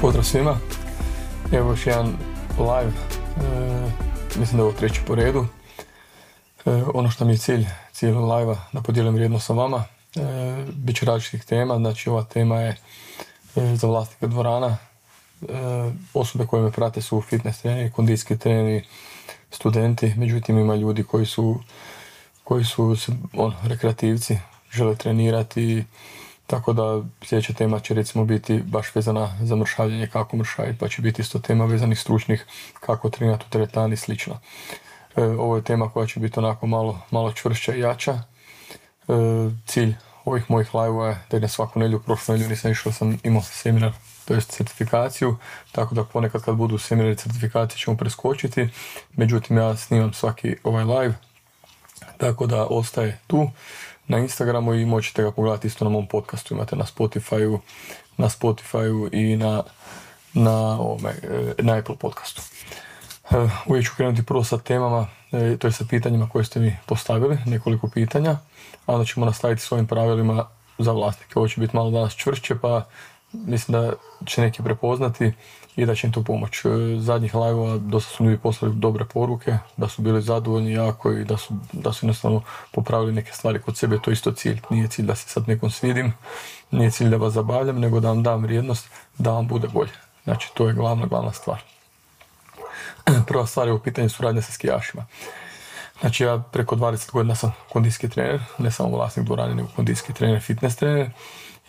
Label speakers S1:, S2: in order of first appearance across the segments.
S1: Pozdrav svima. Evo još jedan live, e, mislim da je ovo treći po redu. E, ono što mi je cilj, cilj live da podijelim vrijedno sa vama. E, Biće različitih tema, znači ova tema je e, za vlasnika dvorana. Osobe koje me prate su fitness treneri, kondijski treneri, studenti, međutim ima ljudi koji su, koji su on, rekreativci, žele trenirati, tako da sljedeća tema će recimo biti baš vezana za mršavljenje, kako mršaviti, pa će biti isto tema vezanih stručnih, kako trenirati u teretani i slično. E, ovo je tema koja će biti onako malo, malo čvršća i jača. E, cilj ovih mojih live je da idem svaku nedjelju, prošlu nedjelju nisam išao, sam imao seminar, to je certifikaciju, tako da ponekad kad budu seminari certifikacije ćemo preskočiti, međutim ja snimam svaki ovaj live, tako da ostaje tu na Instagramu i možete ga pogledati isto na mom podcastu, imate na Spotify, na Spotify i na, na, ovome, e, na Apple podcastu. E, uvijek ću krenuti prvo sa temama, e, to je sa pitanjima koje ste mi postavili, nekoliko pitanja, a onda ćemo nastaviti s ovim pravilima za vlasnike. Ovo će biti malo danas čvršće, pa mislim da će neki prepoznati i da će im to pomoć. E, zadnjih live dosta su ljudi poslali dobre poruke, da su bili zadovoljni jako i da su, da su jednostavno popravili neke stvari kod sebe, to isto cilj. Nije cilj da se sad nekom svidim, nije cilj da vas zabavljam, nego da vam dam vrijednost da vam bude bolje. Znači, to je glavna, glavna stvar. Prva stvar je u pitanju suradnje sa skijašima. Znači ja preko 20 godina sam kondijski trener, ne samo vlasnik dvorane, nego kondijski trener, fitness trener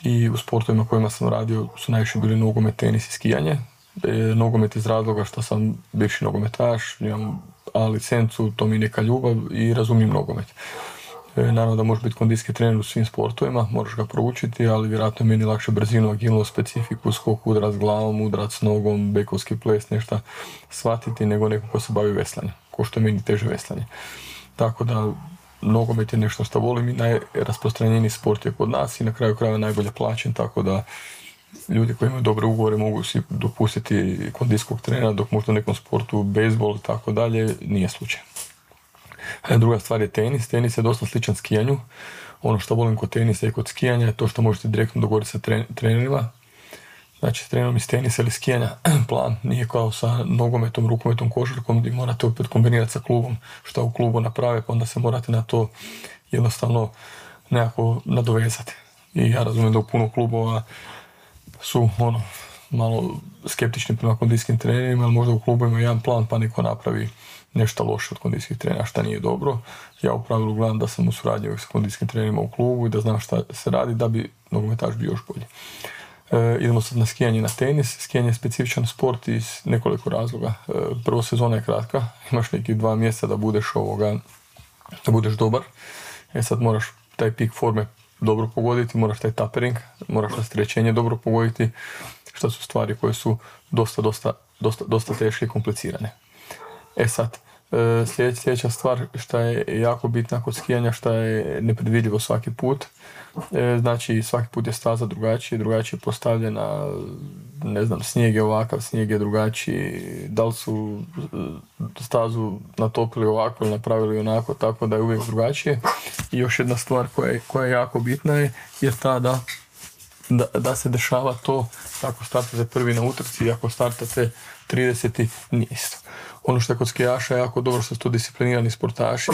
S1: i u sportovima kojima sam radio su najviše bili nogomet, tenis i skijanje. E, nogomet iz razloga što sam bivši nogometaš, imam A licencu, to mi neka ljubav i razumijem nogomet. E, naravno da možeš biti kondijski trener u svim sportovima, moraš ga proučiti, ali vjerojatno je meni lakše brzinu, agilnost, specifiku, skok, udarac glavom, udarac nogom, bekovski ples, nešto shvatiti nego neko ko se bavi veslanjem, ko što je meni teže veslanje. Tako da nogomet je nešto što volim i najrasprostranjeniji sport je kod nas i na kraju krajeva najbolje plaćen, tako da ljudi koji imaju dobre ugovore mogu si dopustiti kondijskog trenera dok možda u nekom sportu, bejsbol i tako dalje, nije slučaj. Druga stvar je tenis. Tenis je dosta sličan skijanju. Ono što volim kod tenisa i kod skijanja je to što možete direktno dogovoriti sa trenerima. Znači, s trenerom iz tenisa ili skijanja plan nije kao sa nogometom, rukometom, košarkom gdje morate opet kombinirati sa klubom što u klubu naprave, pa onda se morate na to jednostavno nekako nadovezati. I ja razumijem da u puno klubova su ono, malo skeptični prema kondijskim trenerima, ali možda u klubu ima jedan plan pa neko napravi nešto loše od kondijskih trenera, šta nije dobro. Ja u pravilu gledam da sam u suradnji s kondijskim trenerima u klubu i da znam šta se radi da bi nogometaš bio još bolji. E, idemo sad na skijanje na tenis. Skijanje je specifičan sport iz nekoliko razloga. E, prvo sezona je kratka, imaš nekih dva mjeseca da budeš ovoga, da budeš dobar. E sad moraš taj pik forme dobro pogoditi, moraš taj tapering, moraš rasterećenje dobro pogoditi, što su stvari koje su dosta, dosta, dosta, dosta teške i komplicirane. E sad, sljedeća stvar što je jako bitna kod skijanja, što je nepredvidljivo svaki put, e, znači svaki put je staza drugačija, drugačije postavljena, ne znam, snijeg je ovakav, snijeg je drugačiji, da li su e, stazu natopili ovako ili napravili onako, tako da je uvijek drugačije. I još jedna stvar koja je, koja je jako bitna je, je ta da, da, da se dešava to ako startate prvi na utrci i ako startate 30. nije isto. Ono što je kod skijaša jako dobro su to disciplinirani sportaši,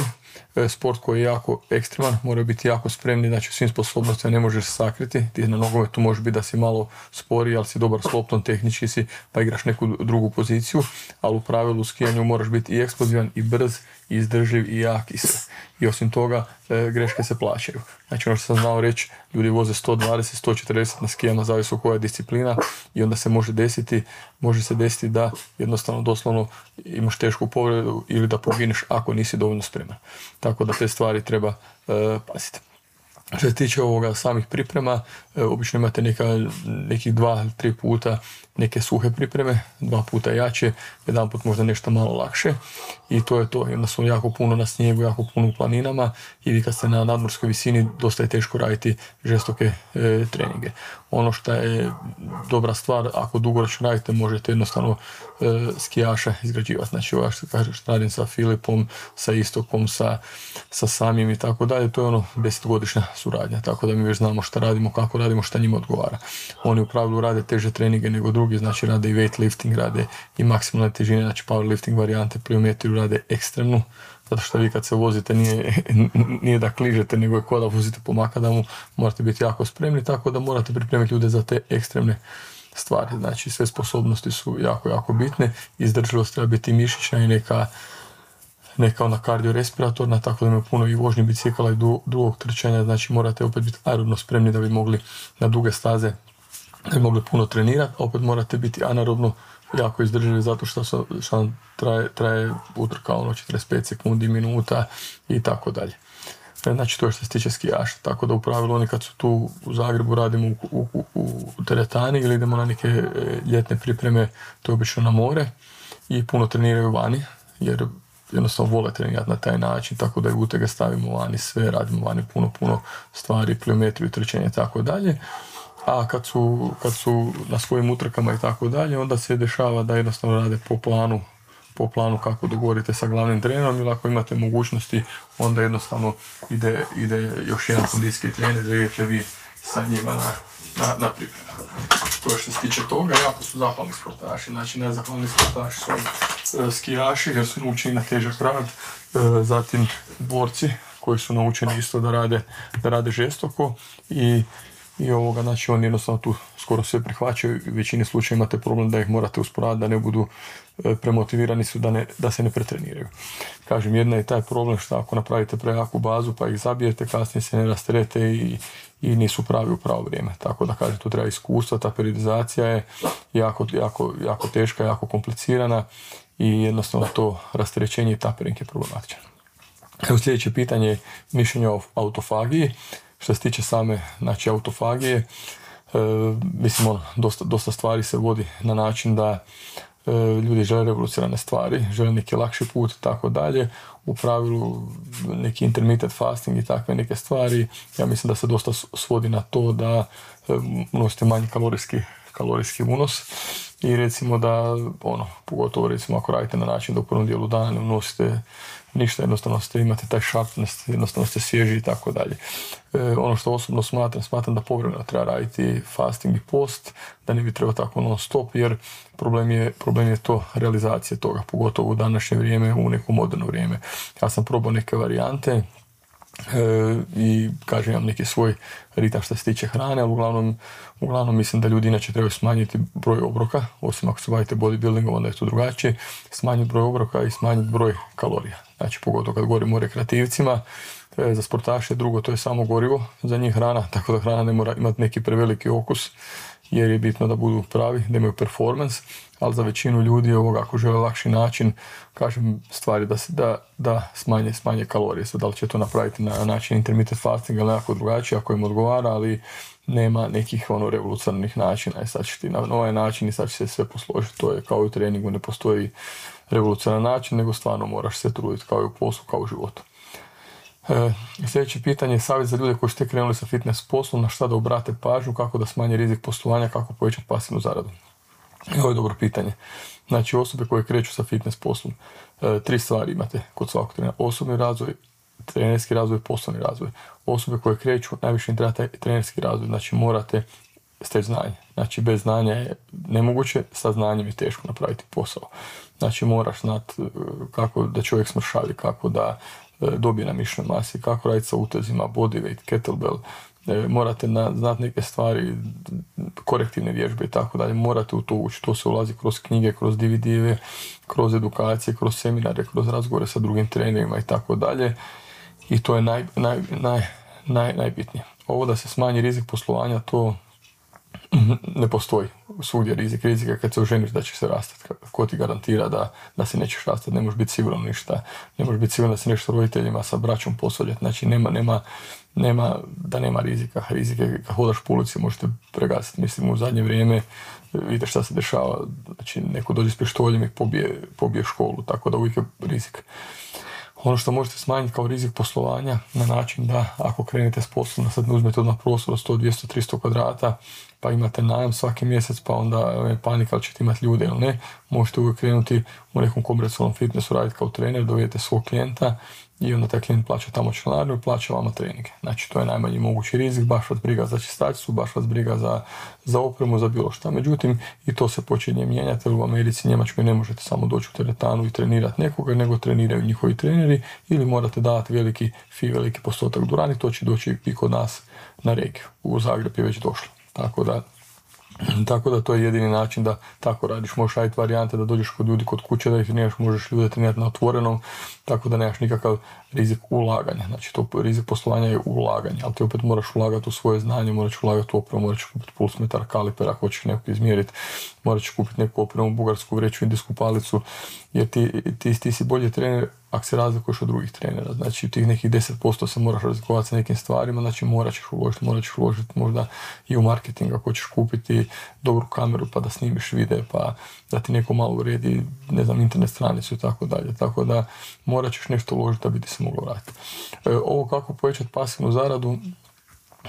S1: e, sport koji je jako ekstreman, moraju biti jako spremni, znači svim sposobnostima ne možeš sakriti, ti na nogometu može biti da si malo spori, ali si dobar slopnom, tehnički si, pa igraš neku drugu poziciju, ali u pravilu u skijanju moraš biti i eksplozivan, i brz, izdržljiv, i jak, i sve. I osim toga, e, greške se plaćaju. Znači ono što sam znao reći, ljudi voze 120, 140 na skijama, zavisno koja je disciplina, i onda se može desiti, može se desiti da jednostavno doslovno imaš tešku povredu ili da pogineš ako nisi dovoljno spreman. Tako da te stvari treba uh, paziti. Što se tiče ovoga samih priprema, e, obično imate neka, nekih dva, tri puta neke suhe pripreme, dva puta jače, jedan put možda nešto malo lakše i to je to. I onda su jako puno na snijegu, jako puno u planinama i vi kad ste na nadmorskoj visini dosta je teško raditi žestoke e, treninge. Ono što je dobra stvar, ako dugoročno radite, možete jednostavno e, skijaša izgrađivati. Znači, ovo što kažeš, radim sa Filipom, sa Istokom, sa, sa Samim i tako dalje, to je ono desetgodišnja suradnja, tako da mi već znamo šta radimo, kako radimo, šta njima odgovara. Oni u pravilu rade teže treninge nego drugi, znači rade i weightlifting, rade i maksimalne težine, znači powerlifting varijante, pliometriju rade ekstremnu, zato što vi kad se vozite nije, nije da kližete, nego je ko da vozite po makadamu, morate biti jako spremni, tako da morate pripremiti ljude za te ekstremne stvari. Znači sve sposobnosti su jako, jako bitne, izdržljivost treba biti mišićna i neka neka ona kardiorespiratorna, tako da ima puno i vožnje bicikala i drugog trčanja, znači morate opet biti aerobno spremni da bi mogli na duge staze da bi mogli puno trenirati, opet morate biti anaerobno jako izdrživi zato što, što traje, traje utrka ono 45 sekundi, minuta i tako dalje. E, znači to je što se tiče skijaša, tako da u pravilu oni kad su tu u Zagrebu radimo u, u, u teretani ili idemo na neke e, ljetne pripreme, to je obično na more i puno treniraju vani, jer jednostavno vole trenirati na taj način, tako da i utege stavimo vani sve, radimo vani puno, puno stvari, pliometriju, trčanje i tako dalje. A kad su, kad su na svojim utrkama i tako dalje, onda se dešava da jednostavno rade po planu po planu kako dogovorite sa glavnim trenerom ili ako imate mogućnosti onda jednostavno ide, ide još jedan kondicijski trener da idete vi sa njima na, na, na To što se tiče toga, jako su zahvalni sportaši, znači nezahvalni sportaši su e, skijaši jer su naučeni na težak rad, e, zatim borci koji su naučeni isto da rade, da rade žestoko i i ovoga, znači oni jednostavno tu skoro sve prihvaćaju u većini slučaja imate problem da ih morate usporavati da ne budu e, premotivirani su da, ne, da se ne pretreniraju. Kažem, jedna je taj problem što ako napravite prejaku bazu pa ih zabijete, kasnije se ne rasterete i, i nisu pravi u pravo vrijeme. Tako da kažem, tu treba iskustva, ta periodizacija je jako, jako, jako teška, jako komplicirana i jednostavno to rasterećenje i tapering je problematičan. Evo sljedeće pitanje je mišljenje o autofagiji. Što se tiče same znači, autofagije, e, mislim, ono, dosta, dosta stvari se vodi na način da e, ljudi žele revolucionarne stvari, žele neki lakši put i tako dalje. U pravilu neki intermittent fasting i takve neke stvari, ja mislim da se dosta svodi na to da e, unosite manji kalorijski, kalorijski unos i recimo da, ono, pogotovo recimo ako radite na način da u prvom dijelu dana ne unosite ništa, jednostavno ste, imate taj sharpness, jednostavno ste svježi i tako dalje. E, ono što osobno smatram, smatram da povremeno treba raditi fasting i post, da ne bi trebao tako non stop, jer problem je, problem je to realizacija toga, pogotovo u današnje vrijeme, u neko moderno vrijeme. Ja sam probao neke varijante, E, i kažem imam neki svoj ritam što se tiče hrane, ali uglavnom, uglavnom mislim da ljudi inače trebaju smanjiti broj obroka, osim ako se bavite bodybuildingom onda je to drugačije, smanjiti broj obroka i smanjiti broj kalorija. Znači pogotovo kad govorimo o rekreativcima, e, za sportaše drugo to je samo gorivo, za njih hrana, tako da hrana ne mora imati neki preveliki okus jer je bitno da budu pravi, da imaju performance, ali za većinu ljudi ovoga ako žele lakši način, kažem stvari da, da, da smanje, smanje kalorije. Sad, da li će to napraviti na način intermittent fasting ili nekako drugačije ako im odgovara, ali nema nekih ono revolucionarnih načina i sad će ti na ovaj način i sad će se sve posložiti. To je kao i u treningu, ne postoji revolucionaran način, nego stvarno moraš se truditi kao i u poslu, kao u životu. E, sljedeće pitanje je savjet za ljude koji ste krenuli sa fitness poslom, na šta da obrate pažnju, kako da smanje rizik poslovanja, kako povećati pasivnu zaradu. Ovo je dobro pitanje. Znači osobe koje kreću sa fitness poslom, e, tri stvari imate kod svakog trenera. Osobni razvoj, trenerski razvoj, poslovni razvoj. Osobe koje kreću, najviše im treba trenerski razvoj, znači morate steći znanje. Znači bez znanja je nemoguće, sa znanjem je teško napraviti posao. Znači moraš znati e, kako da čovjek smršavi, kako da e, dobije na masi, kako raditi sa utezima, bodyweight, kettlebell, e, morate znati neke stvari, korektivne vježbe i tako dalje, morate u to ući, to se ulazi kroz knjige, kroz dvd kroz edukacije, kroz seminare, kroz razgovore sa drugim trenerima i tako dalje. I to je naj, naj, naj, najbitnije. Ovo da se smanji rizik poslovanja, to ne postoji svugdje rizik. Rizik je kad se oženiš da će se rastati. Ko ti garantira da, da se nećeš rastati, ne možeš biti siguran ništa. Ne možeš biti siguran da se nešto roditeljima sa braćom posvađati. Znači nema, nema, nema, da nema rizika. Rizik je kad hodaš po ulici možete pregasiti. Mislim u zadnje vrijeme vidite šta se dešava. Znači neko dođe s pištoljem i pobije, pobije školu. Tako da uvijek je rizik. Ono što možete smanjiti kao rizik poslovanja na način da ako krenete s poslom, sad ne uzmete odmah prostor 100, 200, 300 kvadrata, pa imate najam svaki mjesec, pa onda je panika ali ćete imati ljude ili ne, možete uvijek krenuti u nekom komercijalnom fitnessu raditi kao trener, dovedete svog klijenta i onda taj klijent plaća tamo članarinu i plaća vama treninge. Znači to je najmanji mogući rizik, baš vas briga za čistačicu, baš vas briga za, za opremu, za bilo šta. Međutim, i to se počinje mijenjati, jer u Americi, Njemačkoj ne možete samo doći u teretanu i trenirati nekoga, nego treniraju njihovi treneri ili morate davati veliki fi, veliki postotak durani, to će doći i kod nas na regiju. U Zagreb je već došlo. Tako da tako da to je jedini način da tako radiš. Možeš raditi varijante da dođeš kod ljudi kod kuće da ih treniraš, možeš ljude trenirati na otvorenom, tako da nemaš nikakav rizik ulaganja. Znači to rizik poslovanja je ulaganje, ali ti opet moraš ulagati u svoje znanje, moraš ulagati u opremu, moraš kupiti pulsmetar, kaliper ako hoćeš nekog izmjeriti, moraš kupiti neku opremu, bugarsku vreću, indijsku palicu, jer ti, ti, ti si bolji trener ako se razlikuješ od drugih trenera. Znači tih nekih 10% se moraš razlikovati sa nekim stvarima, znači morat ćeš uložiti, morat ćeš uložiti možda i u marketing ako ćeš kupiti dobru kameru pa da snimiš vide pa da ti neko malo uredi, ne znam, internet stranicu i tako dalje. Tako da morat ćeš nešto uložiti da bi ti se moglo vratiti. E, ovo kako povećati pasivnu zaradu,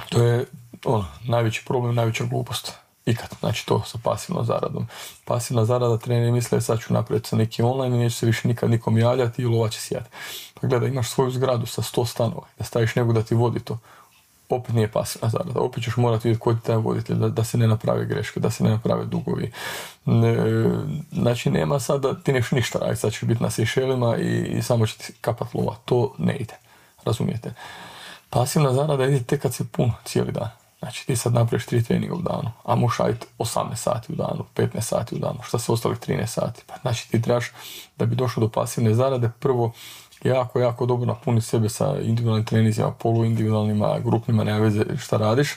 S1: to je ono, najveći problem, najveća glupost ikad. Znači to sa pasivnom zaradom. Pasivna zarada treneri misle sad ću napraviti sa neki online i neće se više nikad nikom javljati i lova će sjati. Pa gledaj, imaš svoju zgradu sa 100 stanova, da staviš nekog da ti vodi to. Opet nije pasivna zarada. Opet ćeš morati vidjeti koji ti taj voditelj, da, da se ne naprave greške, da se ne naprave dugovi. Ne, znači nema sad da ti neš ništa raditi, sad ćeš biti na Sešelima i, i samo će ti kapat lova. To ne ide. Razumijete? Pasivna zarada ide tek kad se pun cijeli dan. Znači ti sad napraviš tri treninga u danu, a možeš raditi 18 sati u danu, 15 sati u danu, šta se ostalih 13 sati. Pa znači ti trebaš da bi došao do pasivne zarade, prvo jako, jako dobro napuniti sebe sa individualnim trenizima, poluindividualnima, grupnima, nema veze šta radiš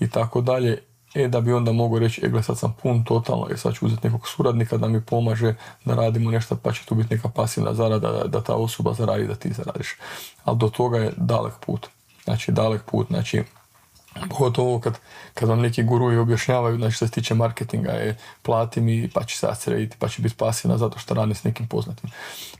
S1: i tako dalje. E da bi onda mogao reći, e gle sad sam pun totalno, e sad ću uzeti nekog suradnika da mi pomaže da radimo nešto pa će tu biti neka pasivna zarada da, da ta osoba zaradi da ti zaradiš. Ali do toga je dalek put. Znači dalek put, znači Pogotovo kad, kad vam neki guruji objašnjavaju, znači što se tiče marketinga je plati mi pa će sad srediti, pa će biti pasivna zato što radi s nekim poznatim.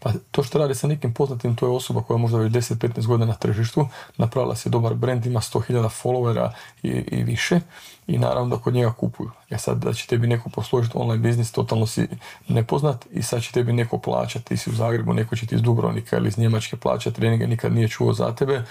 S1: Pa to što radi sa nekim poznatim, to je osoba koja možda već 10-15 godina na tržištu, napravila se dobar brand, ima 100.000 followera i, i više i naravno da kod njega kupuju. Ja sad da će tebi neko posložiti online biznis, totalno si nepoznat i sad će tebi neko plaćati, ti si u Zagrebu, neko će ti iz Dubrovnika ili iz Njemačke plaćati treninge, nikad nije čuo za tebe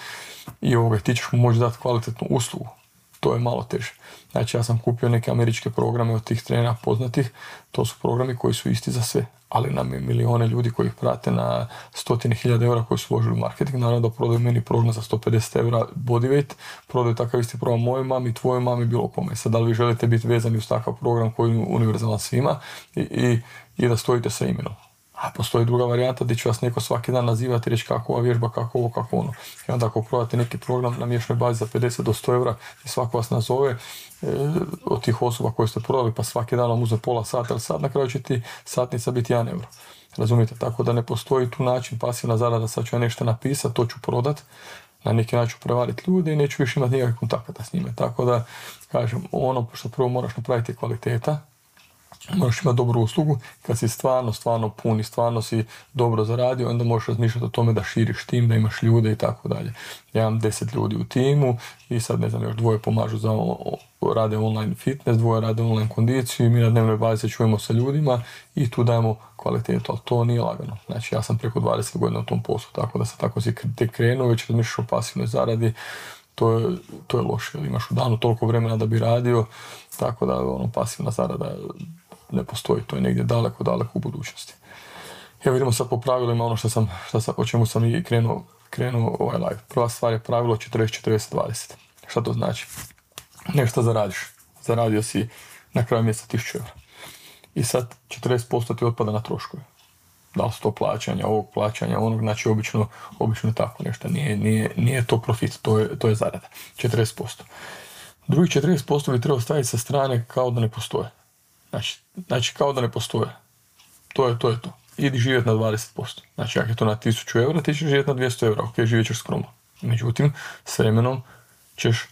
S1: i ovoga, ti ćeš mu moći dati kvalitetnu uslugu. To je malo teže. Znači ja sam kupio neke američke programe od tih trenera poznatih, to su programi koji su isti za sve, ali nam je milione ljudi koji ih prate na stotine hiljada eura koji su uložili u marketing, naravno da prodaju meni program za 150 eura bodyweight, prodaju takav isti program mojoj mami, tvojoj mami, bilo kome. Sad da li vi želite biti vezani uz takav program koji je univerzalan svima i, i, i da stojite sa imenom. A postoji druga varijanta gdje će vas neko svaki dan nazivati i reći kako ova vježba, kako ovo, kako ono. I onda ako prodate neki program na mješnoj bazi za 50 do 100 eura i svako vas nazove e, od tih osoba koje ste prodali pa svaki dan vam uze pola sata ili sat, na kraju će ti satnica biti 1 euro. Razumijete? Tako da ne postoji tu način pasivna zarada, sad ću ja nešto napisati, to ću prodat, na neki način prevariti ljude i neću više imati nikakvih kontakata s njime. Tako da, kažem, ono što prvo moraš napraviti je kvaliteta, moraš imati dobru uslugu, kad si stvarno, stvarno pun i stvarno si dobro zaradio, onda možeš razmišljati o tome da širiš tim, da imaš ljude i tako dalje. Ja imam deset ljudi u timu i sad ne znam, još dvoje pomažu za rade online fitness, dvoje rade online kondiciju i mi na dnevnoj bazi čujemo sa ljudima i tu dajemo kvalitetu, ali to nije lagano. Znači ja sam preko 20 godina u tom poslu, tako da sam tako si tek krenuo, već razmišljaš o pasivnoj zaradi, to je, to je loše, imaš u danu toliko vremena da bi radio, tako da ono, pasivna zarada ne postoji, to je negdje daleko, daleko u budućnosti. Evo vidimo sad po pravilima ono što sam, što sam, o čemu sam i krenuo, krenuo ovaj live. Prva stvar je pravilo 40-40-20. Šta to znači? Nešto zaradiš. Zaradio si na kraju mjeseca 1000 eura. I sad 40% ti otpada na troškove. Da li su to plaćanja, ovog plaćanja, onog, znači obično, obično tako nešto. Nije, nije, nije to profit, to je, to je zarada. 40%. Drugih 40% bi trebalo staviti sa strane kao da ne postoje. Znači, znači kao da ne postoje. To je to. Je to. Idi živjeti na 20%. Znači ako je to na 1000 eura, ti ćeš živjeti na 200 eura. Ok, živjet ćeš skromno. Međutim, s vremenom ćeš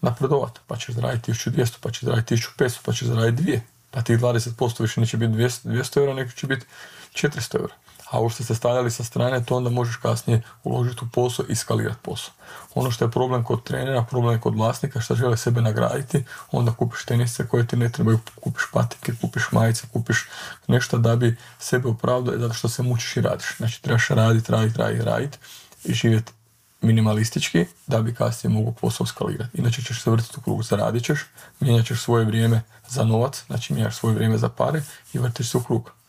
S1: napredovati. Pa ćeš zaraditi 1200, pa ćeš zaraditi 1500, pa ćeš zaraditi 2. Pa tih 20% više neće biti 200, 200 eura, nego će biti 400 eura a ovo što ste stavljali sa strane, to onda možeš kasnije uložiti u posao i skalirati posao. Ono što je problem kod trenera, problem je kod vlasnika što žele sebe nagraditi, onda kupiš tenisice koje ti ne trebaju, kupiš patike, kupiš majice, kupiš nešto da bi sebe opravdao zato što se mučiš i radiš. Znači trebaš raditi, raditi, raditi, raditi živjeti minimalistički da bi kasnije mogu posao skalirati. Inače ćeš se vrtiti u krug, zaradit ćeš, mijenjat svoje vrijeme za novac, znači mijenjaš svoje vrijeme za pare i vrtiš se u krug.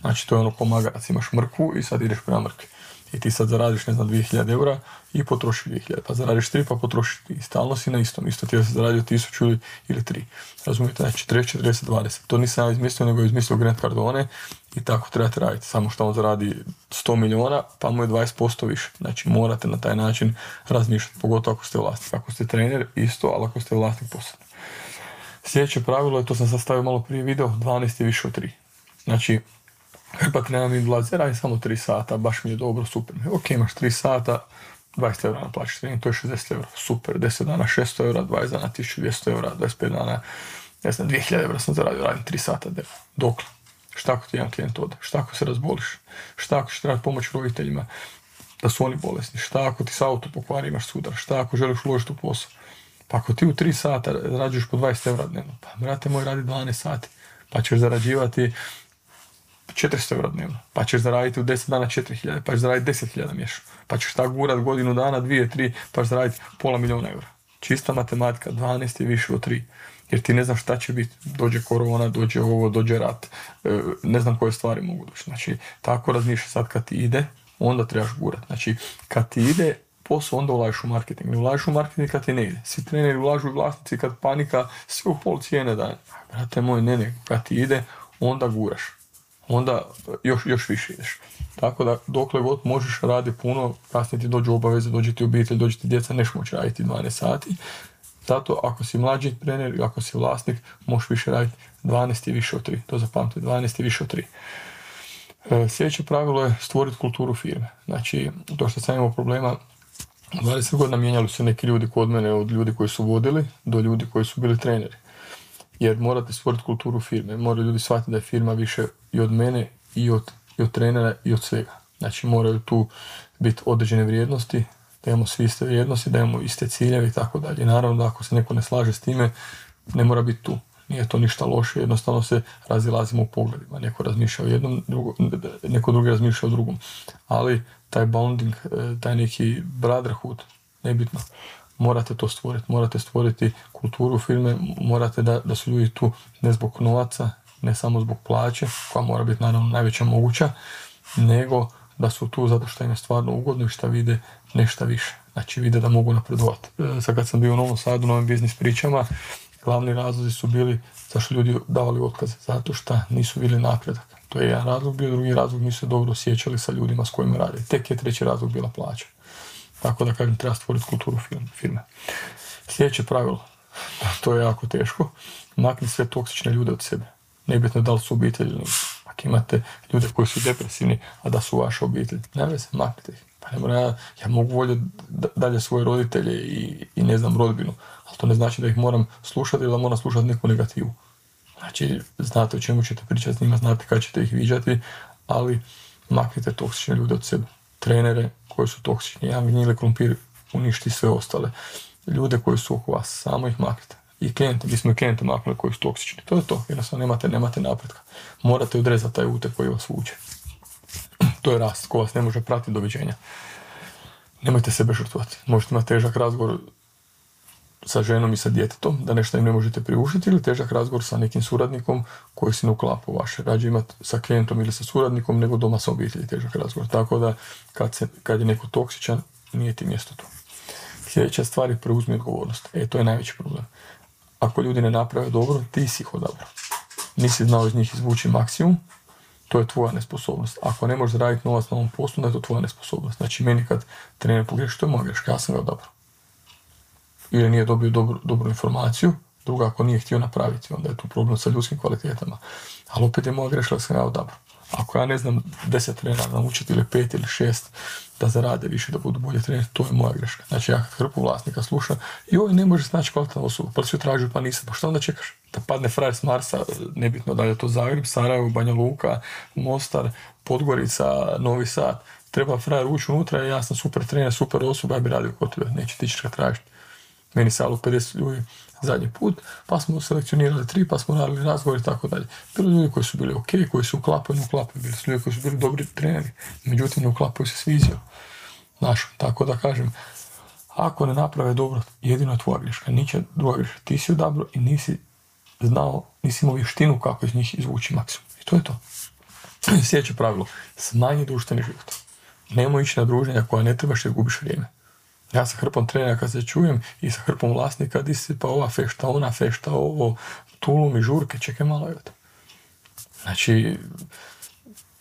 S1: Znači to je ono ko magarac, imaš mrkvu i sad ideš prema mrkvi. I ti sad zaradiš, ne znam, 2000 eura i potrošiš 2000, pa zaradiš 3 pa potrošiš 3. Stalno si na istom, isto ti se zaradio 1000 ili, ili 3. Razumijete, znači 40, 40, 20. To nisam ja izmislio, nego je izmislio Grant Cardone i tako trebate raditi. Samo što on zaradi 100 milijuna, pa mu je 20% više. Znači morate na taj način razmišljati, pogotovo ako ste vlasnik. Ako ste trener, isto, ali ako ste vlasnik posebno. Sljedeće pravilo je, to sam sastavio malo prije video, 12 je više od 3. Znači, pa nema mi dolazi, radim samo 3 sata, baš mi je dobro, super. Ok, imaš 3 sata, 20 eura na plaći to je 60 eura, super, 10 dana 600 eura, 20 dana 1200 eura, 25 dana, ne znam, 2000 eura sam zaradio, radim 3 sata, dokle? Šta ako ti jedan klijent ode? Šta ako se razboliš? Šta ako ćeš trebati pomoć roditeljima da su oni bolesni? Šta ako ti s auto pokvari, imaš sudar? Šta ako želiš uložiti u posao? Pa ako ti u 3 sata zarađuješ po 20 eura dnevno, pa brate moj radi 12 sati, pa ćeš zarađivati 400 eura dnevno, pa ćeš zaraditi u 10 dana 4000, pa ćeš zaraditi 10.000 mješo, pa ćeš tako gurat godinu dana, dvije, tri, pa ćeš zaraditi pola milijuna eura. Čista matematika, 12 je više od 3. Jer ti ne znaš šta će biti, dođe korona, dođe ovo, dođe rat, e, ne znam koje stvari mogu doći. Znači, tako razmišlja sad kad ti ide, onda trebaš gurat. Znači, kad ti ide posao, onda ulažiš u marketing. Ne ulažiš u marketing kad ti ne ide. Svi treneri ulažu u vlasnici kad panika, sve u pol cijene da, brate moj, ne, ne, kad ti ide, onda guraš onda još, još više ideš. Tako da dokle god možeš radi puno, kasnije ti dođu obaveze, dođe ti obitelj, dođe ti djeca, neš moći raditi 12 sati. Zato ako si mlađi trener ako si vlasnik, možeš više raditi 12 i više od 3. To zapamtite, 12 i više od 3. E, sljedeće pravilo je stvoriti kulturu firme. Znači, to što sam imao problema, 20 godina mijenjali su neki ljudi kod mene, od ljudi koji su vodili do ljudi koji su bili treneri jer morate stvoriti kulturu firme. Moraju ljudi shvatiti da je firma više i od mene i od, i od trenera i od svega. Znači moraju tu biti određene vrijednosti, da imamo svi iste vrijednosti, da imamo iste ciljeve i tako dalje. Naravno da ako se neko ne slaže s time, ne mora biti tu. Nije to ništa loše, jednostavno se razilazimo u pogledima. Neko razmišlja o jednom, drugo, neko drugi razmišlja o drugom. Ali taj bonding, eh, taj neki brotherhood, nebitno, morate to stvoriti. Morate stvoriti kulturu filme, morate da, da su ljudi tu ne zbog novaca, ne samo zbog plaće, koja mora biti naravno najveća moguća, nego da su tu zato što im je stvarno ugodno i što vide nešto više. Znači vide da mogu napredovati. E, sad kad sam bio u Novom Sadu, novim biznis pričama, glavni razlozi su bili zašto ljudi davali otkaze, zato što nisu bili napredak. To je jedan razlog bio, drugi razlog nisu se dobro osjećali sa ljudima s kojima rade. Tek je treći razlog bila plaća. Tako da kažem, treba stvoriti kulturu firme. Sljedeće pravilo, to je jako teško, makni sve toksične ljude od sebe. Nebitno da li su obitelji Ako imate ljude koji su depresivni, a da su vaša obitelj, ne se, maknite ih. Pa ne mora, ja, ja mogu voljeti dalje svoje roditelje i, i ne znam rodbinu, ali to ne znači da ih moram slušati ili da moram slušati neku negativu. Znači, znate o čemu ćete pričati s njima, znate kada ćete ih viđati, ali maknite toksične ljude od sebe. Trenere, koji su toksični. Jedan gnjile krumpir uništi sve ostale. Ljude koji su oko vas, samo ih maknite. I klijente, mi smo i klijente maknuli koji su toksični. To je to, jednostavno nemate, nemate napretka. Morate odrezati taj uteg koji vas vuče. to je rast, ko vas ne može pratiti doviđenja. Nemojte sebe žrtvovati. Možete imati težak razgovor sa ženom i sa djetetom, da nešto im ne možete priuštiti ili težak razgovor sa nekim suradnikom koji se ne uklapa u vaše. Rađe imati sa klijentom ili sa suradnikom nego doma sa obitelji težak razgovor. Tako da kad, se, kad je neko toksičan, nije ti mjesto tu. Sljedeća stvar je preuzmi odgovornost. E, to je najveći problem. Ako ljudi ne naprave dobro, ti si ih odabrao. Nisi znao iz njih izvući maksimum, to je tvoja nesposobnost. Ako ne možeš raditi novac na ovom poslu, onda je to tvoja nesposobnost. Znači, meni kad trener pogreši, to je moja greška, ja sam ga odabrao ili nije dobio dobru, dobru informaciju, druga ako nije htio napraviti, onda je tu problem sa ljudskim kvalitetama. Ali opet je moja greška da sam ja dobro. Ako ja ne znam deset trenera naučiti ili pet ili šest da zarade više, da budu bolje treneri, to je moja greška. Znači ja hrpu vlasnika slušam, joj ne može naći kvalitetna osoba, pa si traži pa nisam, pa što onda čekaš? Da padne frajer s Marsa, nebitno da je to Zagreb, Sarajevo, Banja Luka, Mostar, Podgorica, Novi Sad, treba frajer ući unutra, ja sam super trener, super osoba, ja bi radio kod tebe, neće ti ćeš ga tražiti meni salu 50 ljudi zadnji put, pa smo selekcionirali tri, pa smo radili razgovor i tako dalje. Bilo ljudi koji su bili ok, koji su uklapani, uklapani, bili su ljudi koji su bili dobri treneri, međutim ne uklapaju se s vizijom. Znaš, tako da kažem, ako ne naprave dobro, jedino je tvoja greška, niće druga greška. Ti si odabro i nisi znao, nisi imao vještinu kako iz njih izvući maksimum. I to je to. Sljedeće pravilo, smanji društveni život. Nemoj ići na druženja koja ne trebaš jer gubiš vrijeme. Ja sa hrpom trenera kad se čujem i sa hrpom vlasnika, di si pa ova fešta, ona fešta, ovo, tulum i žurke, čekaj malo, evo Znači,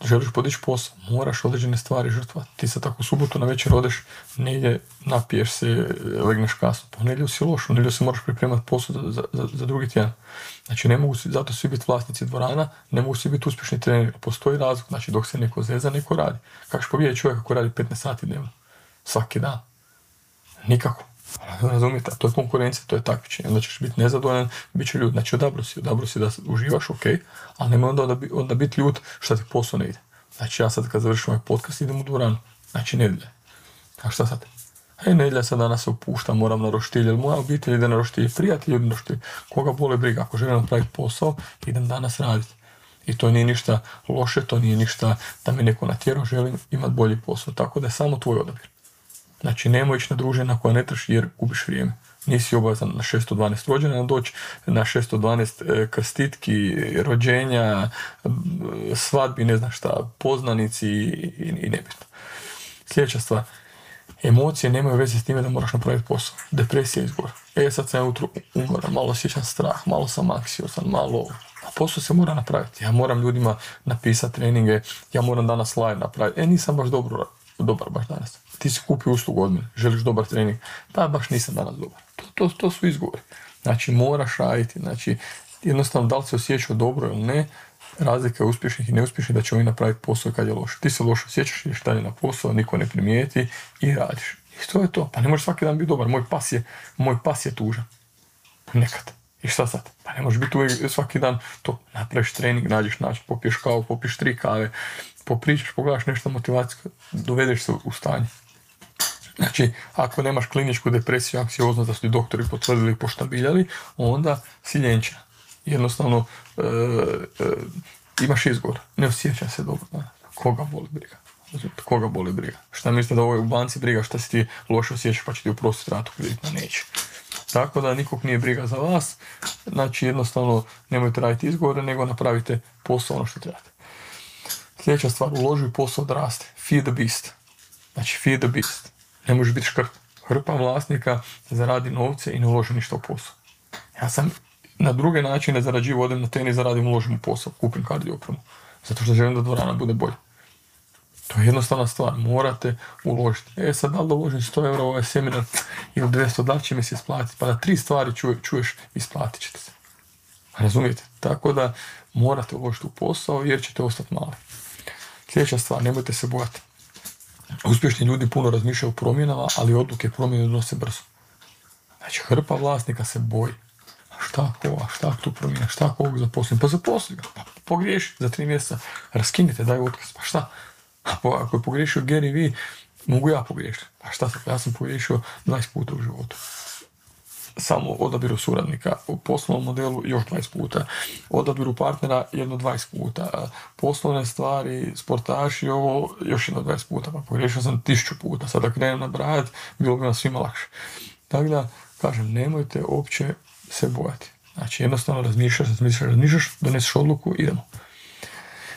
S1: želiš podići posao, moraš određene stvari žrtvati. Ti se tako u subotu na večer odeš negdje, napiješ se, legneš kasno. Pa nedjelju si loš, nedjelju se moraš pripremati posao za, za, za, drugi tjedan. Znači ne mogu zato svi biti vlasnici dvorana, ne mogu svi biti uspješni treneri. Postoji razlog, znači dok se neko zeza, neko radi. Kako ćeš pobijeti čovjeka koji radi 15 sati dnevno? Svaki dan. Nikako. Razumijete, to je konkurencija, to je takmičenje. Onda ćeš biti nezadovoljan, bit će ljud. Znači odabro si, odabro si da uživaš, ok, ali nema onda, onda, biti ljud što ti posao ne ide. Znači ja sad kad završim ovaj podcast idem u dvoranu. Znači nedjelja. A šta sad? E, nedjelja sad danas se opušta, moram na roštilj, moja obitelj ide na roštilj, prijatelj ide na roštilj. Koga bole briga, ako želim napraviti posao, idem danas raditi. I to nije ništa loše, to nije ništa da me neko natjerao, želim imati bolji posao. Tako da je samo tvoj odabir. Znači, nemoj ići na druženja koja ne trši jer gubiš vrijeme. Nisi obavezan na 612 rođena doći, na 612 e, krstitki, rođenja, svadbi, ne znam šta, poznanici i, nebitno. Sljedeća stvar, emocije nemaju veze s time da moraš napraviti posao. Depresija izgora. E, sad sam jutro malo osjećam strah, malo sam aksiosan, malo... A posao se mora napraviti. Ja moram ljudima napisati treninge, ja moram danas live napraviti. E, nisam baš dobro, dobar baš danas ti si kupio uslugu od mene, želiš dobar trening, da baš nisam danas dobar. To, to, to su izgovori. Znači moraš raditi, znači jednostavno da li se osjećao dobro ili ne, razlika je uspješnih i neuspješnih da će oni napraviti posao kad je loš. Ti se loše osjećaš, ideš dalje na posao, niko ne primijeti i radiš. I to je to. Pa ne možeš svaki dan biti dobar. Moj pas je, moj pas je tužan. Nekad. I šta sad? Pa ne možeš biti uvijek svaki dan to. Napraviš trening, nađeš način, popiješ kavu, popiješ tri kave, popričaš, pogledaš nešto motivacijsko, dovedeš se u stanje. Znači, ako nemaš kliničku depresiju, anksioznost da su ti doktori potvrdili i poštabiljali, onda si ljenčina. Jednostavno, e, e, imaš izgovor. Ne osjeća se dobro. Koga boli briga? Koga boli briga? Šta mislite da ovo u banci briga šta si ti loše osjećaš pa će ti uprostiti ratu kreditna? Neće. Tako da nikog nije briga za vas. Znači jednostavno nemojte raditi izgovore nego napravite posao ono što trebate. Sljedeća stvar, uloži u posao da raste. Feed the beast. Znači feed the beast ne može biti škrt. Hrpa vlasnika zaradi novce i ne uloži ništa u posao. Ja sam na druge načine zarađivao, odem na tenis, zaradim, uložim u posao, kupim kardio opremu. Zato što želim da dvorana bude bolja. To je jednostavna stvar, morate uložiti. E sad, da li uložim 100 eura u ovaj seminar ili 200, da će mi se isplatiti? Pa da tri stvari čuješ, isplatit ćete se. Razumijete? Tako da morate uložiti u posao jer ćete ostati mali. Sljedeća stvar, nemojte se bojati. Uspješni ljudi puno razmišljaju o promjenama, ali odluke promjene donose brzo. Znači, hrpa vlasnika se boji. A šta ako a šta tu promijena, šta ako ovog zaposlim? Pa zaposli ga, pa pogriješi za tri mjeseca, raskinite, daj otkaz, pa šta? Ako je pogriješio Gary Vee, mogu ja pogriješiti. Pa šta sad, ja sam pogriješio 20 puta u životu samo odabiru suradnika, u poslovnom modelu još 20 puta, odabiru partnera jedno 20 puta, poslovne stvari, sportaši, ovo još jedno 20 puta, pa pogriješio sam tisuću puta, sada krenem nabrajati, bilo bi vam svima lakše. Tako da, kažem, nemojte uopće se bojati. Znači, jednostavno razmišljaš, razmišljaš, razmišljaš, doneseš odluku, idemo.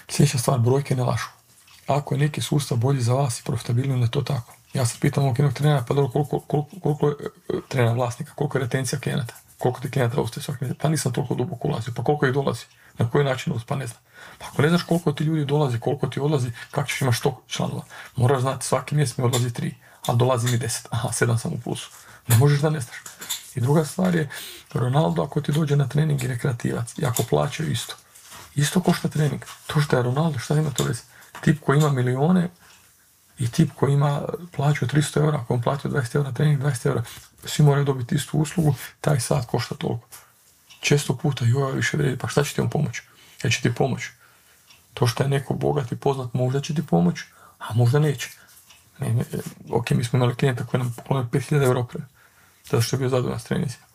S1: Sljedeća stvar, brojke ne lažu. Ako je neki sustav bolji za vas i profitabilniji, onda je to tako. Ja se pitam ovog jednog trenera, pa dobro, koliko, koliko, koliko je e, trenera vlasnika, koliko je retencija klijenata, koliko ti klijenata ostaje svaki Pa nisam toliko duboko ulazio, pa koliko ih dolazi, na koji način pa ne znam. Pa ako ne znaš koliko ti ljudi dolazi, koliko ti odlazi, kako ćeš imaš sto članova? Moraš znati, svaki mjesec mi odlazi tri, a dolazi mi deset. Aha, sedam sam u plusu. Ne možeš da ne znaš. I druga stvar je, Ronaldo ako ti dođe na trening i rekreativac, i ako plaćaju isto. Isto košta trening. To što je Ronaldo, šta ima to veze? Tip koji ima milione, i tip koji ima plaću 300 eura, ako on platio 20 eura trening, 20 eura, svi moraju dobiti istu uslugu, taj sat košta toliko. Često puta, joj, više vredi, pa šta će ti on pomoći? Ja će ti pomoći. To što je neko bogat i poznat, možda će ti pomoći, a možda neće. Ne, ne, ok, mi smo imali klijenta koji nam poklonio 5000 eura opreme, zato što je bio zadovoljan s trenicima.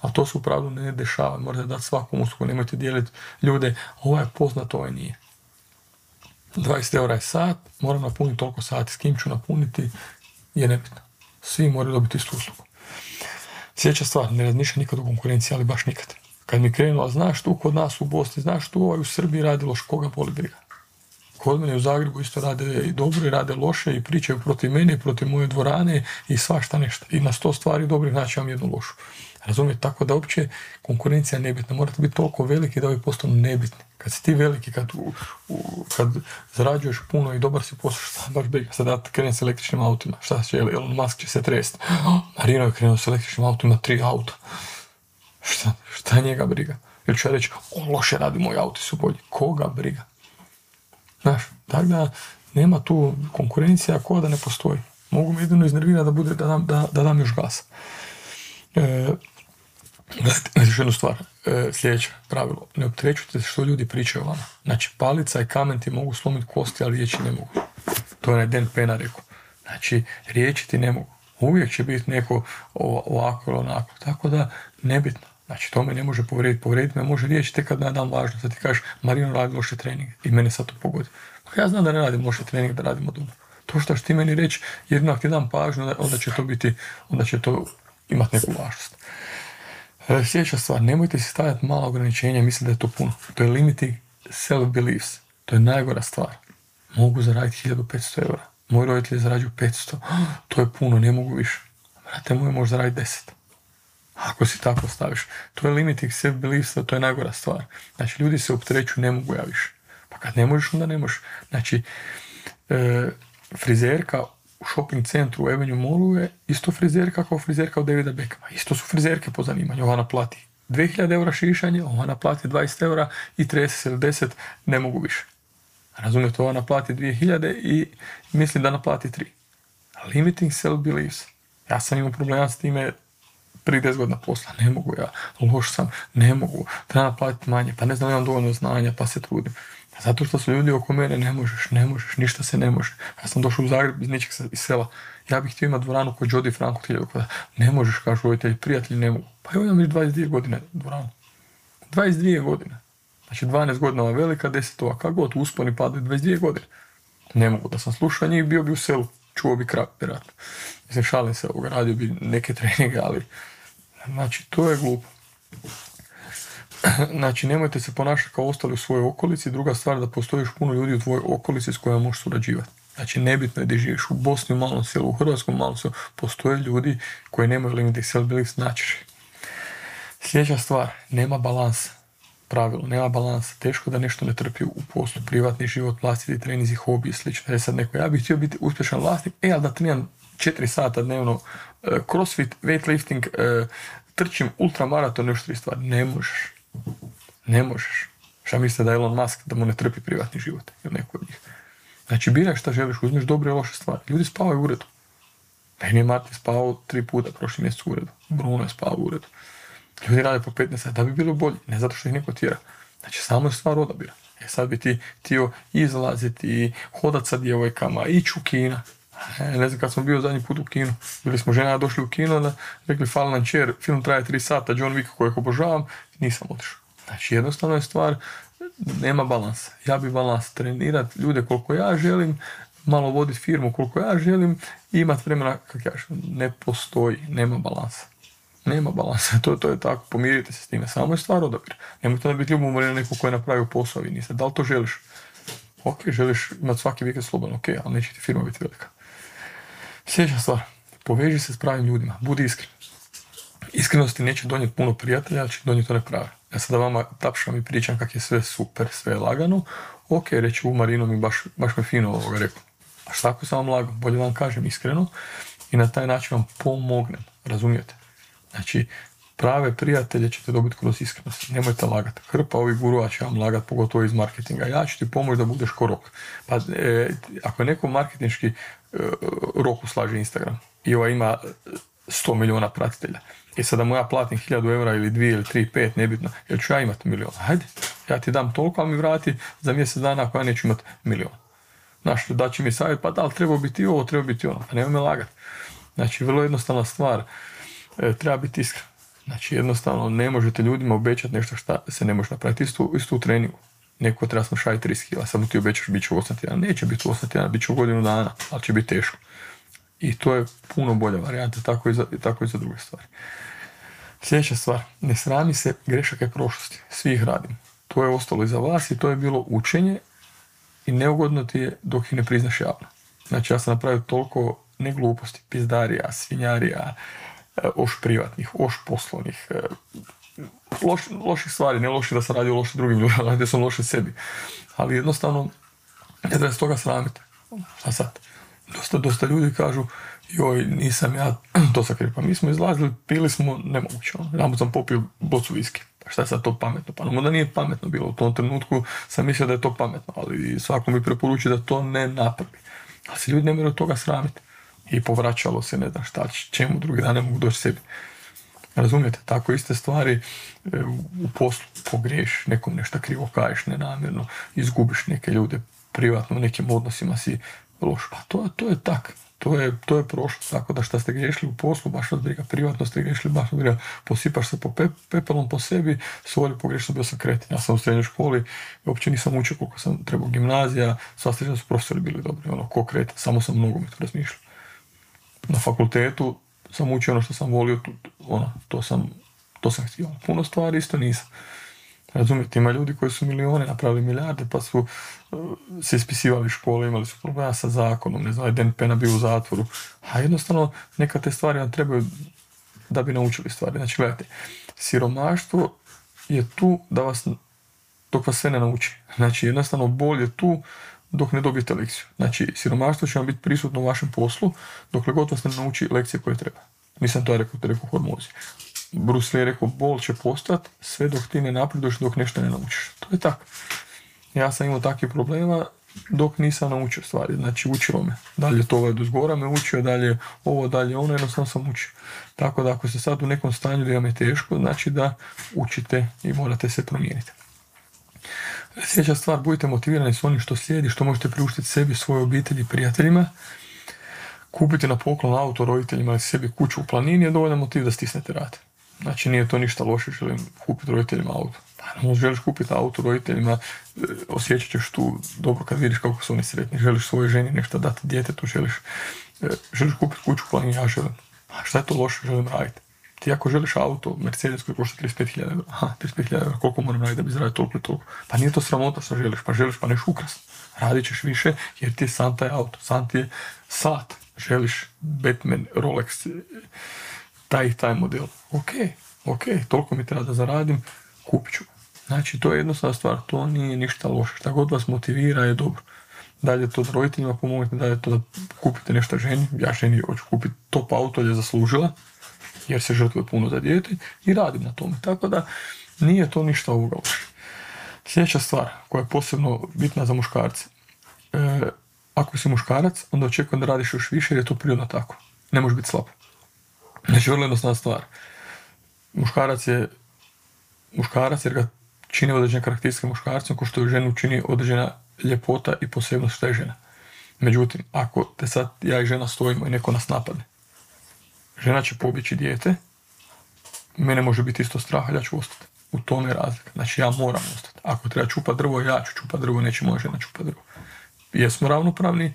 S1: A to se u pravilu ne dešava, morate dati svakom uslugu, nemojte dijeliti ljude, ovaj je poznat, ovaj nije. 20 eura je sat, moram napuniti toliko sati, s kim ću napuniti, je nebitna. Svi moraju dobiti istu uslugu. Sljedeća stvar, ne razmišlja nikad o konkurenciji, ali baš nikad. Kad mi krenula, znaš tu kod nas u Bosni, znaš tu ovaj u Srbiji radilo koga boli briga. Kod mene u Zagrebu isto rade i dobro i rade loše i pričaju protiv mene, protiv moje dvorane i svašta nešto. I na sto stvari dobrih naći vam jednu lošu. Razumijete? Tako da uopće konkurencija nebitna. Morate biti toliko veliki da ovi postanu nebitni. Kad si ti veliki, kad, u, kad zarađuješ puno i dobar si posao, šta baš briga, sad krenem s električnim autima, šta će, Elon Musk će se trest. Marino je krenuo s električnim autima, tri auta. Šta, šta njega briga? Ili ću ja reći, on loše radi, moji auti su bolji. Koga briga? Znaš, tako da nema tu konkurencija koja da ne postoji. Mogu me jedino iznervirati da, bude, da, dam, da, da dam još gasa. E, gledajte, još jednu stvar. E, sljedeće pravilo. Ne opterećujte se što ljudi pričaju o vama. Znači, palica i kamen ti mogu slomiti kosti, ali riječi ne mogu. To je Dan Pena rekao. Znači, riječi ti ne mogu. Uvijek će biti neko ovako ili onako. Tako da, nebitno. Znači, to me ne može povrijediti. Povrijediti me može riječi tek kad nadam važno. Sad ti kažeš, Marino radi loše trening i mene sad to pogodi. Pa ja znam da ne radim loše trening, da radimo dobro. To što ti meni reći, jedno ako ti dam pažnju, onda će to biti, onda će to imati neku važnost. E, sljedeća stvar, nemojte si stavljati mala ograničenja, mislim da je to puno. To je limiting self-beliefs. To je najgora stvar. Mogu zaraditi 1500 eura. Moji roditelji zarađuju 500. To je puno, ne mogu više. Brate moj, može zaraditi 10. Ako si tako staviš. To je limiting self-beliefs, to je najgora stvar. Znači, ljudi se optereću, ne mogu ja više. Pa kad ne možeš, onda ne možeš. Znači, e, frizerka shopping centru u Avenue Mallu je isto frizerka kao frizerka od Davida Beckhama. Isto su frizerke po zanimanju. Ova naplati 2000 eura šišanje, ova naplati 20 eura i 30 ili 10, ne mogu više. Razumijete, ova naplati 2000 i mislim da naplati 3. Limiting self-beliefs. Ja sam imao problema s time prije 10 godina posla, ne mogu ja, loš sam, ne mogu, treba naplatiti manje, pa ne znam, imam dovoljno znanja, pa se trudim. Zato što su ljudi oko mene, ne možeš, ne možeš, ništa se ne može. Ja sam došao u Zagreb iz ničeg iz sela. Ja bih htio imati dvoranu kod Jody Franko 1000 Ne možeš, kažu roditelji, prijatelji, ne mogu. Pa evo imam još 22 godine dvoranu. 22 godine. Znači 12 godina ova velika, 10 ova, kako god, usponi padaju 22 godine. Ne mogu da sam slušao njih, bio bi u selu, čuo bi krap, vjerojatno. Mislim, šalim se ovoga, radio bi neke treninge, ali znači to je glupo. Znači, nemojte se ponašati kao ostali u svojoj okolici. Druga stvar da postoji još puno ljudi u tvojoj okolici s kojima možeš surađivati. Znači, nebitno je da živiš u Bosni, u malom selu, u Hrvatskom malom selu. Postoje ljudi koji nemaju limit Excel bili značiš. Sljedeća stvar, nema balansa. Pravilo, nema balansa. Teško da nešto ne trpi u poslu, privatni život, vlastiti trenizi, hobi i slično. E sad neko, ja bih htio biti uspješan vlasnik, e, ali da treniram 4 sata dnevno, e, crossfit, weightlifting, e, trčim ultramaraton, još tri stvari. Ne možeš ne možeš. Šta mislite da Elon Musk da mu ne trpi privatni život ili neko od njih? Znači, biraj šta želiš, uzmeš dobre i loše stvari. Ljudi spavaju u uredu. Meni je Martin spavao tri puta prošli mjesec u uredu. Bruno je spavao u uredu. Ljudi rade po 15 sati da bi bilo bolje, ne zato što ih neko tjera. Znači, samo je stvar odabira. E sad bi ti htio izlaziti, hodat sa djevojkama, ići u kina. E, ne znam, kad smo bio zadnji put u kinu, bili smo žena došli u kino, da rekli fali nam čer, film traje tri sata, John Wick kojeg obožavam, nisam otišao. Znači jednostavno je stvar, nema balansa. Ja bi balans trenirati ljude koliko ja želim, malo voditi firmu koliko ja želim i imati vremena, kako ja ne postoji, nema balansa. Nema balansa, to, to je tako, pomirite se s time, samo je stvar odabir. Nemojte da biti ljubomorni na neko koji je napravio posao i niste. Da li to želiš? Ok, želiš imati svaki vikend slobodno, ok, ali neće ti firma biti velika. Sljedeća stvar, poveži se s pravim ljudima, budi iskren. Iskrenosti neće donijeti puno prijatelja, ali će donijeti one prave. Ja sada vama tapšam i pričam kak je sve super, sve je lagano. Ok, reći u Marino mi baš, baš me fino ovoga rekao. A šta ako sam vam lagao? Bolje vam kažem iskreno i na taj način vam pomognem. Razumijete? Znači, prave prijatelje ćete dobiti kroz iskrenost. Nemojte lagati. Hrpa ovih gurua će vam lagati, pogotovo iz marketinga. Ja ću ti pomoći da budeš ko rok. Pa, e, ako je neko marketinški e, roku slaže Instagram i ova ima 100 milijuna pratitelja, i sada mu ja platim 1000 eura ili 2 ili 3, 5, nebitno, jer ću ja imati milion. Hajde, ja ti dam toliko, ali mi vrati za mjesec dana ako ja neću imati milion. Znaš, da će mi savjet, pa da li treba biti ovo, treba biti ono, pa nemoj me lagati. Znači, vrlo jednostavna stvar, e, treba biti iskren. Znači, jednostavno ne možete ljudima obećati nešto što se ne može napraviti. Isto, isto u treningu. Neko treba smršaviti 30 kila, sad mu ti obećaš bit će u 8 tjedana. Neće biti u 8 tjedana, bit će u godinu dana, ali će biti teško. I to je puno bolja varijanta, tako i za, tako i za druge stvari. Sljedeća stvar, ne srami se grešaka prošlosti. Svi ih radimo. To je ostalo iza vas i to je bilo učenje i neugodno ti je dok ih ne priznaš javno. Znači ja sam napravio toliko ne gluposti, pizdarija, svinjarija, oš privatnih, oš poslovnih, e, loš, loših stvari, ne loši da sam radio loše drugim ljudima, radio sam loše sebi. Ali jednostavno, ne treba se toga sramiti. Šta sad? Dosta, dosta ljudi kažu, joj, nisam ja to sakrio. Pa mi smo izlazili, pili smo nemoguće. Ono. sam popio bocu viski. Pa šta je sad to pametno? Pa onda nije pametno bilo. U tom trenutku sam mislio da je to pametno, ali svako mi preporučuje da to ne napravi. Ali se ljudi ne moraju toga sramiti. I povraćalo se, ne znam šta, čemu drugi dan ne mogu doći sebi. Razumijete, tako iste stvari e, u poslu pogriješ, nekom nešto krivo kaješ nenamjerno, izgubiš neke ljude privatno, u nekim odnosima si loš. Pa to, to je tak. To je, to je prošlo. Tako da šta ste griješili u poslu, baš vas briga. Privatno ste griješili, baš vas briga. Posipaš se po pepelom po sebi, svoj pogrešno bio sam kreten. Ja sam u srednjoj školi, uopće nisam učio koliko sam trebao gimnazija, sva su profesori bili dobri, ono, ko samo sam nogomet razmišljao. Na fakultetu sam učio ono što sam volio, ono, to sam, to sam htio. Puno stvari isto nisam. Razumijete, ima ljudi koji su milione napravili milijarde pa su uh, se ispisivali škole, imali su problema sa zakonom, ne znam, Den Pena bio u zatvoru. A jednostavno neka te stvari vam trebaju da bi naučili stvari. Znači, gledajte, siromaštvo je tu da vas, dok vas sve ne nauči. Znači, jednostavno bol je tu dok ne dobijete lekciju. Znači, siromaštvo će vam biti prisutno u vašem poslu dokle god vas ne nauči lekcije koje treba. Nisam to rekao, to rekao hormozi. Bruce Lee je rekao, bol će postati sve dok ti ne napreduješ, dok nešto ne naučiš. To je tako. Ja sam imao takvih problema dok nisam naučio stvari. Znači, učilo me. Dalje to ovaj do zgora me učio, dalje ovo, dalje ono, jednostavno sam učio. Tako da ako ste sad u nekom stanju da vam je teško, znači da učite i morate se promijeniti. Sljedeća stvar, budite motivirani s onim što slijedi, što možete priuštiti sebi, svojoj obitelji, prijateljima. Kupiti na poklon auto roditeljima ili sebi kuću u planini je dovoljno motiv da stisnete rate. Znači nije to ništa loše, želim kupiti roditeljima auto. Naravno, želiš kupiti auto roditeljima, e, osjećat ćeš tu dobro kad vidiš kako su oni sretni. Želiš svojoj ženi nešto dati djetetu, želiš, e, želiš kupiti kuću u planini, ja želim. A šta je to loše, želim raditi. Ti ako želiš auto, Mercedes koji košta 35.000 eura, aha, 35.000 eura, koliko moram raditi da bi zaradio toliko i toliko. Pa nije to sramota što želiš, pa želiš pa neš ukras. Radit ćeš više jer ti je sam taj auto, sam ti je sat. Želiš Batman, Rolex, taj taj model. Ok, ok, toliko mi treba da zaradim, kupit ću. Znači, to je jednostavna stvar, to nije ništa loše. Šta god vas motivira je dobro. Dalje to da roditeljima pomognete, dalje to da kupite nešto ženi. Ja ženi hoću kupiti top auto je zaslužila, jer se žrtvuje puno za dijete i radim na tome. Tako da nije to ništa loše. Sljedeća stvar koja je posebno bitna za muškarce. E, ako si muškarac, onda očekujem da radiš još više jer je to prirodno tako. Ne može biti slab. Znači, vrlo jednostavna stvar. Muškarac je muškarac jer ga čini određene karakteristike muškarcem, kao što je ženu čini određena ljepota i posebnost što je žena. Međutim, ako te sad ja i žena stojimo i neko nas napadne, žena će pobjeći dijete, mene može biti isto strah, ja ću ostati. U tome je razlika. Znači ja moram ostati. Ako treba čupat drvo, ja ću čupat drvo, neće moja žena čupat drvo. Jesmo ravnopravni,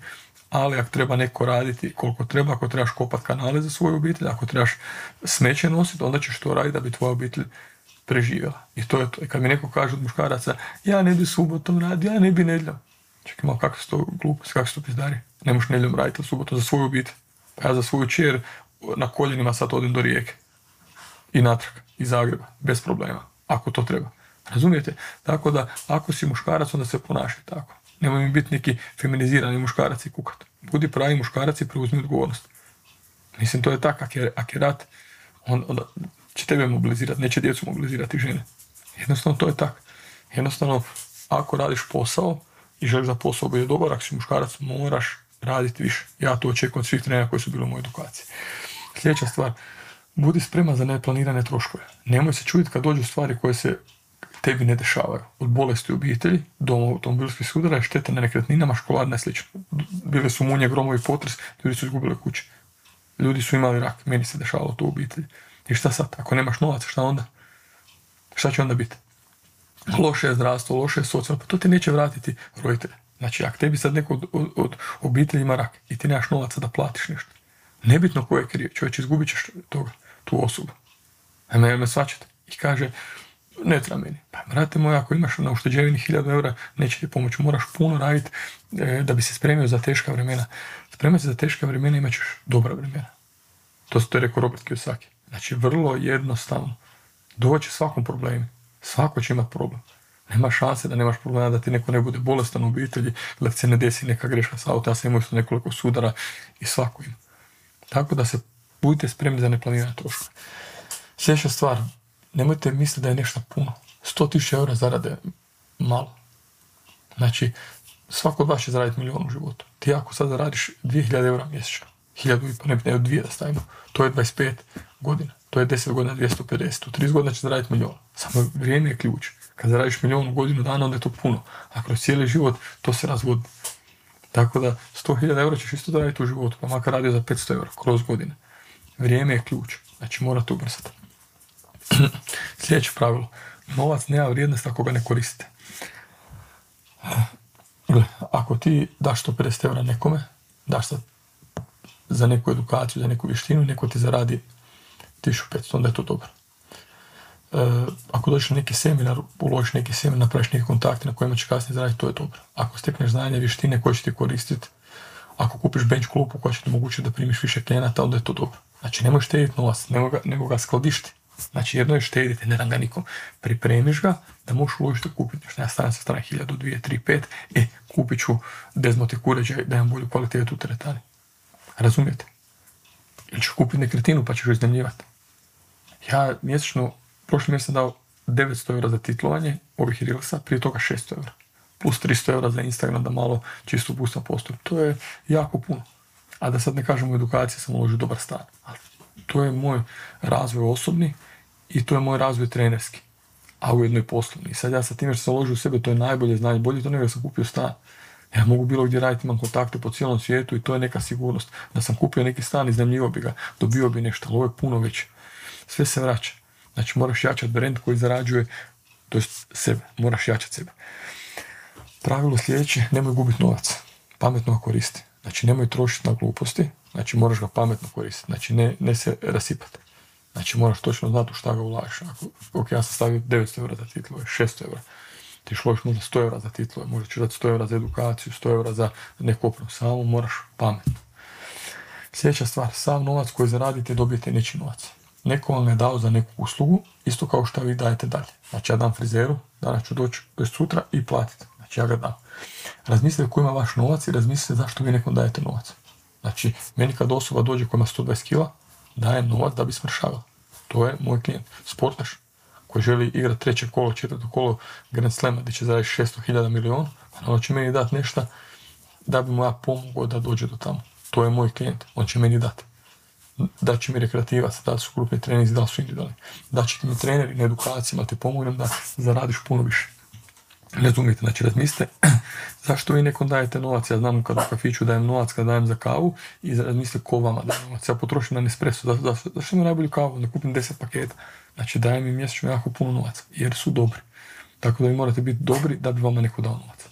S1: ali ako treba neko raditi koliko treba, ako trebaš kopat kanale za svoju obitelj, ako trebaš smeće nositi, onda ćeš to raditi da bi tvoja obitelj preživjela. I to je to. I kad mi neko kaže od muškaraca, ja ne bi subotom radio, ja ne bi nedljom. Čekaj malo, kako su to gluposti, kako su to pizdari? Ne možeš nedljom raditi subotom za svoju obitelj. Pa ja za svoju čer na koljenima sad odem do rijeke. I natrag, iz Zagreba, bez problema. Ako to treba. Razumijete? Tako da, ako si muškarac, onda se ponašaj tako. Nemoj mi biti neki feminizirani muškarac i kukat. Budi pravi muškarac i preuzmi odgovornost. Mislim, to je tako. Ako je, je rat, on, onda će tebe mobilizirati, neće djecu mobilizirati žene. Jednostavno, to je tako. Jednostavno, ako radiš posao i želiš da posao bude dobar, ako si muškarac, moraš raditi više. Ja to očekujem od svih trenera koji su bili u mojoj edukaciji. Sljedeća stvar, budi spreman za neplanirane troškove. Nemoj se čuditi kad dođu stvari koje se tebi ne dešavaju. Od bolesti u obitelji, do automobilskih sudara, štete na nekretninama, školarne slično. Bile su munje, gromovi, potres, ljudi su izgubili kuće. Ljudi su imali rak, meni se dešavalo to u obitelji. I šta sad? Ako nemaš novaca, šta onda? Šta će onda biti? Loše je zdravstvo, loše je socijalno, pa to ti neće vratiti roditelje. Znači, ako tebi sad neko od, od, obitelji ima rak i ti nemaš novaca da platiš nešto, Nebitno ko je kriv, čovječ izgubit ćeš toga, tu osobu. Ajme, me svačate. I kaže, ne treba meni. Pa, brate moj, ako imaš na ušteđevini 1000 eura, neće ti pomoći. Moraš puno raditi e, da bi se spremio za teška vremena. Spremati se za teška vremena imat ćeš dobra vremena. To, to je rekao Robert Kiyosaki. Znači, vrlo jednostavno. Doći svakom problemu. Svako će imati problem. Nema šanse da nemaš problema da ti neko ne bude bolestan u obitelji, da ti se ne desi neka greška sa auta. Ja sam imao isto nekoliko sudara i svako ima. Tako da se budite spremni za neplanirane troškove. Sljedeća stvar, nemojte misliti da je nešto puno. 100.000 eura zarade malo. Znači, svako od vas će zaraditi milijon u životu. Ti ako sad zaradiš 2000 eura mjesečno, 1000 i pa ne, ne, dvije da stavimo, to je 25 godina. To je 10 godina 250. U 30 godina će zaraditi milijon. Samo vrijeme je ključ. Kad zaradiš milijon u godinu dana, onda je to puno. A kroz cijeli život to se razvodi. Tako da 100.000 eura ćeš isto zaraditi u životu, pa makar radio za 500 eura kroz godine. Vrijeme je ključ. Znači morate ubrzati. Sljedeće pravilo. Novac nema vrijednost ako ga ne koristite. Ako ti daš 150 eura nekome, daš za neku edukaciju, za neku vještinu, neko ti zaradi 1500, onda je to dobro. E, ako dođeš na neki seminar, uložiš neki seminar, napraviš neke kontakte na kojima će kasnije zaraditi, to je dobro. Ako stekneš znanje, vještine koje će ti koristiti, ako kupiš bench klupu koja će ti omogućiti da primiš više klijenata, onda je to dobro. Znači, nemoj štediti novac, nego ga, nego ga skladišti. Znači, jedno je štediti, ne dam ga nikom. Pripremiš ga da možeš uložiti kupiti nešto. Ja stavim sa strane 1000, 2, 3, 5, e, kupit ću dezmotik uređaj da imam bolju kvalitetu u teretani. Razumijete? Ili ću kupiti nekretinu pa ćeš iznajmljivati. Ja mjesečno, prošli mjesec sam dao 900 eura za titlovanje ovih reelsa, prije toga 600 eura. Plus 300 eura za Instagram da malo čisto pustam postup. To je jako puno. A da sad ne kažem u edukaciji sam uložio dobar stan. To je moj razvoj osobni i to je moj razvoj trenerski. A ujedno i poslovni. I sad ja sa time što sam uložio u sebe, to je najbolje znanje. Bolje to nego sam kupio stan. Ja mogu bilo gdje raditi, imam kontakte po cijelom svijetu i to je neka sigurnost. Da sam kupio neki stan, iznajmljivo bi ga, dobio bi nešto, ali ovo je puno veće. Sve se vraća. Znači moraš jačati brand koji zarađuje, to je sebe, moraš jačati sebe. Pravilo sljedeće, nemoj gubiti novac. Pametno ga koristi. Znači nemoj trošiti na gluposti, znači moraš ga pametno koristiti. Znači ne, ne se rasipati. Znači moraš točno znati u šta ga ulažeš. Ako, ok, ja sam stavio 900 eura za titlove, 600 eura ti šloš možda 100 eura za titlove, možda ćeš dati 100 eura za edukaciju, 100 eura za neku opremu, samo moraš pametno. Sljedeća stvar, sav novac koji zaradite dobijete neći novac. Neko vam je dao za neku uslugu, isto kao što vi dajete dalje. Znači ja dam frizeru, danas ću doći bez sutra i platiti. Znači ja ga dam. Razmislite ko ima vaš novac i razmislite zašto vi nekom dajete novac. Znači, meni kad osoba dođe koja ima 120 kila, daje novac da bi smršavao. To je moj klijent. Sportaš, koji želi igrati treće kolo, četvrto kolo Grand Slema gdje će zaraditi 600.000 milijuna, pa on će meni dati nešto da bi mu ja pomogao da dođe do tamo. To je moj klijent, on će meni dati. Da će mi rekreativac, da li su grupni treninzi, da li su individualni. Da će mi treneri na edukacijama, te pomognem da zaradiš puno više. Razumijete, znači razmislite zašto vi nekom dajete novac, ja znam kad u kafiću dajem novac kad dajem za kavu i razmislite ko vama daje novac. Ja potrošim na Nespresso, zašto da, da, najbolju kavu, ne kupim 10 paketa. Znači daje mi mjesečno jako puno novaca, jer su dobri. Tako da vi morate biti dobri da bi vama neko dao novac.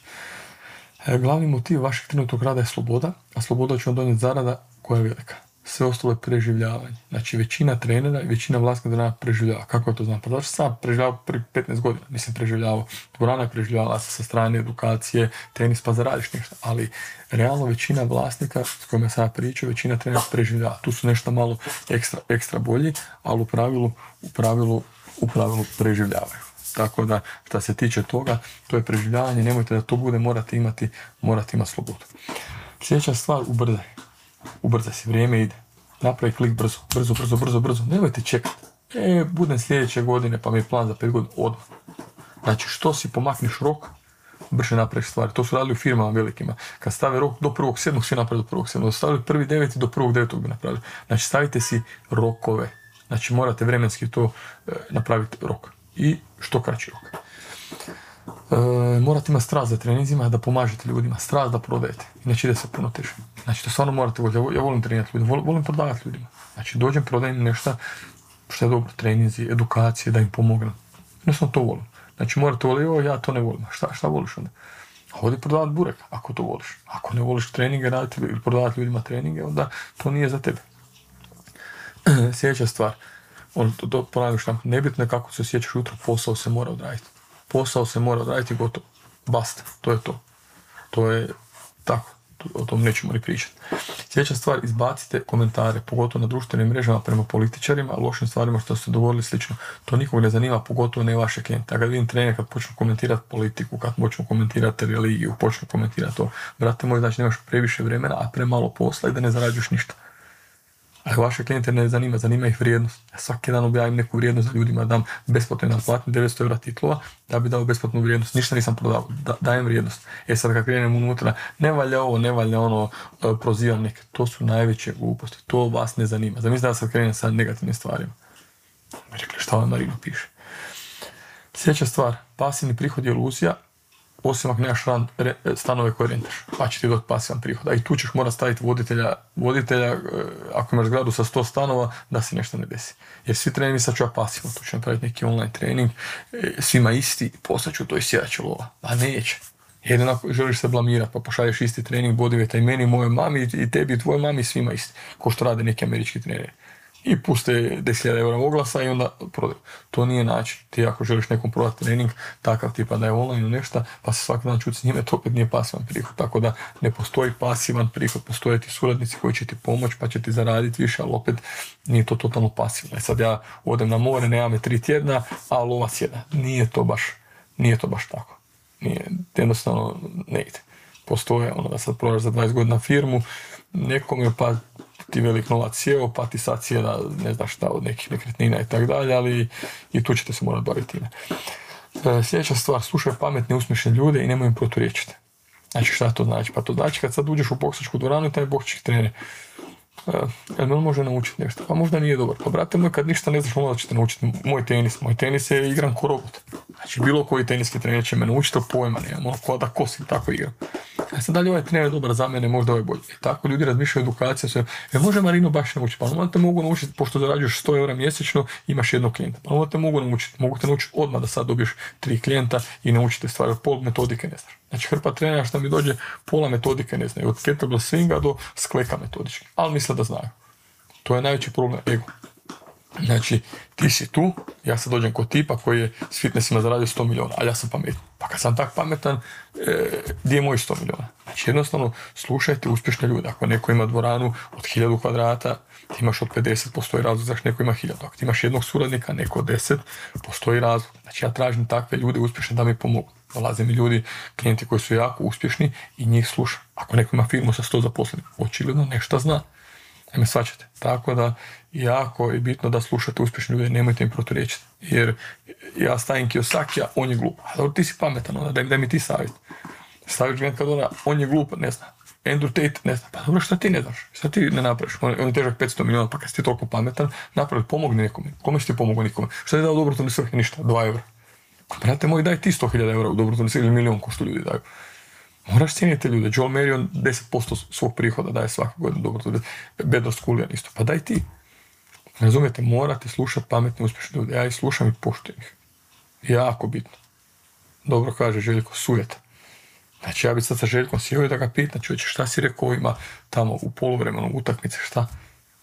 S1: E, glavni motiv vašeg trenutnog rada je sloboda, a sloboda će vam donijeti zarada koja je velika. Sve ostalo je preživljavanje. Znači većina trenera i većina vlasnika dvorana preživljava. Kako to znam? Pa zašto sam preživljavao prvi 15 godina? Nisam preživljavao. Dvorana je preživljavala sa strane edukacije, tenis pa zaradiš nešto. Ali realno većina vlasnika s kojima sam pričao, većina trenera preživljava. Tu su nešto malo ekstra, ekstra bolji, ali u pravilu, u pravilu, u pravilu preživljavaju. Tako da, što se tiče toga, to je preživljavanje, nemojte da to bude, morate imati, morate imati slobodu. Sljedeća stvar, ubrzaj. Ubrzaj se, vrijeme ide. Napravi klik brzo, brzo, brzo, brzo, brzo. Nemojte čekati. E, budem sljedeće godine, pa mi je plan za pet godina, odmah. Znači, što si pomakneš rok, brže napraviš stvari. To su radili u firmama velikima. Kad stave rok do prvog sedmog, svi napravi do prvog sedmog. Stavili prvi deveti do prvog devetog bi napravili. Znači, stavite si rokove. Znači, morate vremenski to e, napraviti rok. I što kraći rok. E, morate imati strast za treninzima, da pomažete ljudima, strast da prodajete. Inače ide se puno teže. Znači, to stvarno morate voljeti. Ja volim trenirati ljudima, volim, volim prodavati ljudima. Znači, dođem, prodajem nešto što je dobro, treninzi, edukacije, da im pomognem. Jednostavno to volim. Znači, morate voliti, ja to ne volim. Šta, šta voliš onda? Hodi prodavati burek, ako to voliš. Ako ne voliš treninge raditi ili prodavati ljudima treninge, onda to nije za tebe. Sljedeća stvar, ono, to, to ponavljam što nebitno je kako se osjećaš jutro, posao se mora odraditi. Posao se mora odraditi gotovo. Basta, to je to. To je tako, o tom nećemo ni pričati. Sljedeća stvar, izbacite komentare, pogotovo na društvenim mrežama prema političarima, lošim stvarima što ste dogovorili slično. To nikog ne zanima, pogotovo ne vaše klijente. A kad vidim trener, kad počnu komentirati politiku, kad počnu komentirati religiju, počnu komentirati to, brate moj, znači nemaš previše vremena, a premalo posla i da ne zarađuješ ništa. Ali vaše klijente ne zanima, zanima ih vrijednost. Ja svaki dan objavim neku vrijednost za ljudima, dam besplatno nam platim 900 eura titlova da bi dao besplatnu vrijednost. Ništa nisam prodao, dajem vrijednost. E sad kad krenem unutra, ne valja ovo, ne valja ono, e, prozivam neke. To su najveće gluposti. To vas ne zanima. Zamislite da sad krenem sa negativnim stvarima. Mi rekli šta vam Marino piše. Sljedeća stvar, pasivni prihod je iluzija, osim ako nemaš stanove koje rentaš, pa će ti doti pasivan prihod. A i tu ćeš morati staviti voditelja, voditelja e, ako imaš zgradu sa 100 stanova, da se nešto ne desi. Jer svi treningi sad ću ja pasivno, tu ću napraviti neki online trening, e, svima isti, poslat ću to i sjedat lova. A neće. Jedino ako želiš se blamirati, pa pošalješ isti trening bodiveta i meni, mojoj mami, i tebi, i tvojoj mami, svima isti. Ko što rade neki američki treneri i puste 10.000 eura oglasa i onda prodaju. To nije način. Ti ako želiš nekom prodati trening, takav tipa da je online ili nešto, pa se svaki dan čuti s njime, to opet nije pasivan prihod. Tako da ne postoji pasivan prihod, postoje ti suradnici koji će ti pomoći, pa će ti zaraditi više, ali opet nije to totalno pasivno. E sad ja odem na more, nemam me tri tjedna, a lova sjeda. Nije to baš, nije to baš tako. Nije, jednostavno ne ide. Postoje ono da sad prodaš za 20 godina firmu, nekome pa ti velik novac sjeo, pa ti sad sjeda ne znaš šta od nekih nekretnina i tako dalje, ali i tu ćete se morati baviti time. E, sljedeća stvar, slušaj pametne, usmješne ljude i nemoj im proturječiti. Znači šta to znači? Pa to znači kad sad uđeš u boksačku dvoranu i taj boksački trener jel me on može naučiti nešto? Pa možda nije dobar. Pa brate moj, kad ništa ne znaš, onda ćete naučiti moj tenis. Moj tenis je igram ko robot. Znači bilo koji teniski trener će me naučiti, to pojma nemam. Ono ko da kosim, tako igram. A sad dalje ovaj trener dobar za mene, možda ovaj bolji. I tako ljudi razmišljaju edukacija, sve. E može Marino baš naučiti, pa onda te mogu naučiti, pošto zarađuješ 100 eura mjesečno, imaš jednog klijenta. Pa onda te mogu naučiti, mogu te naučiti odmah da sad dobiješ tri klijenta i naučite stvari, pol metodike ne znaš. Znači hrpa trenera što mi dođe, pola metodike ne znaju, od kettlebell swinga do skleka metodički, ali da znaju. To je najveći problem, ego. Znači, ti si tu, ja sad dođem kod tipa koji je s fitnessima zaradio 100 miliona, ali ja sam pametan. Pa kad sam tak pametan, e, gdje je moj 100 miliona? Znači, jednostavno, slušajte uspješne ljude. Ako neko ima dvoranu od 1000 kvadrata, ti imaš od 50, postoji razlog zašto neko ima 1000. Ako ti imaš jednog suradnika, neko od 10, postoji razlog. Znači, ja tražim takve ljude uspješne da mi pomogu. Dolaze mi ljudi, klijenti koji su jako uspješni i njih slušam. Ako neko ima firmu sa 100 zaposlenih, očigledno nešto zna. Ne me svačate. Tako da jako je bitno da slušate uspješne ljude, nemojte im proturječiti. Jer ja stavim Kiyosakija, on je glup. A dobro, ti si pametan, onda daj, daj mi ti savjet. Staviš Grant Cardona, on je glup, ne zna. Andrew Tate, ne zna. Pa dobro, šta ti ne znaš? Šta ti ne napraviš? On, on je težak 500 milijuna, pa kad si ti toliko pametan, napravi, pomogni nekome. Kome si ti pomogao nikome? Šta ti dao dobrotvorne svrhe? Ništa, 2 eura. Brate moj, daj ti 100.000 eura u dobrotvorne svrhe ili milijon ko što ljudi daju. Moraš cijeniti ljude. Joel Marion 10% svog prihoda daje svake godine dobro. Bedro Skullian isto. Pa daj ti. Razumijete, morate slušati pametne, uspješne ljude. Ja ih slušam i poštujem ih. Jako bitno. Dobro kaže Željko, sujeta. Znači ja bi sad sa Željkom sjeo da ga pitam, čovječe, šta si rekao ima tamo u poluvremenu utakmice, šta?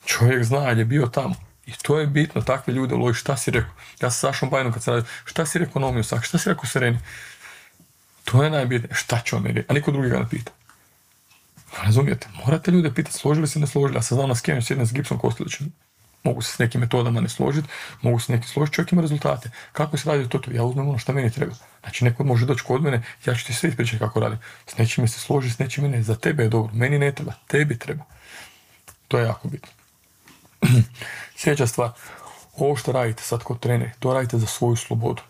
S1: Čovjek zna, je bio tamo. I to je bitno, takve ljude lovi, šta si rekao? Ja sa Sašom Bajnom kad se radio, šta si rekao Nomiju Sak, šta si rekao Sereni? To je najbitnije. Šta će on meni A niko drugi ga ne pita. Razumijete? Morate ljude pitati složili se ne složili. Ja sam znao na skenu s Gibson Kostelićem. Mogu se s nekim metodama ne složiti, mogu se neki složiti, čovjek ima rezultate. Kako se radi to? Ja uzmem ono što meni treba. Znači, neko može doći kod mene, ja ću ti sve ispričati kako radim. S nečime se složi, s nečime ne. Za tebe je dobro, meni ne treba, tebi treba. To je jako bitno. Sljedeća stvar, ovo što radite sad kod treneri, to radite za svoju slobodu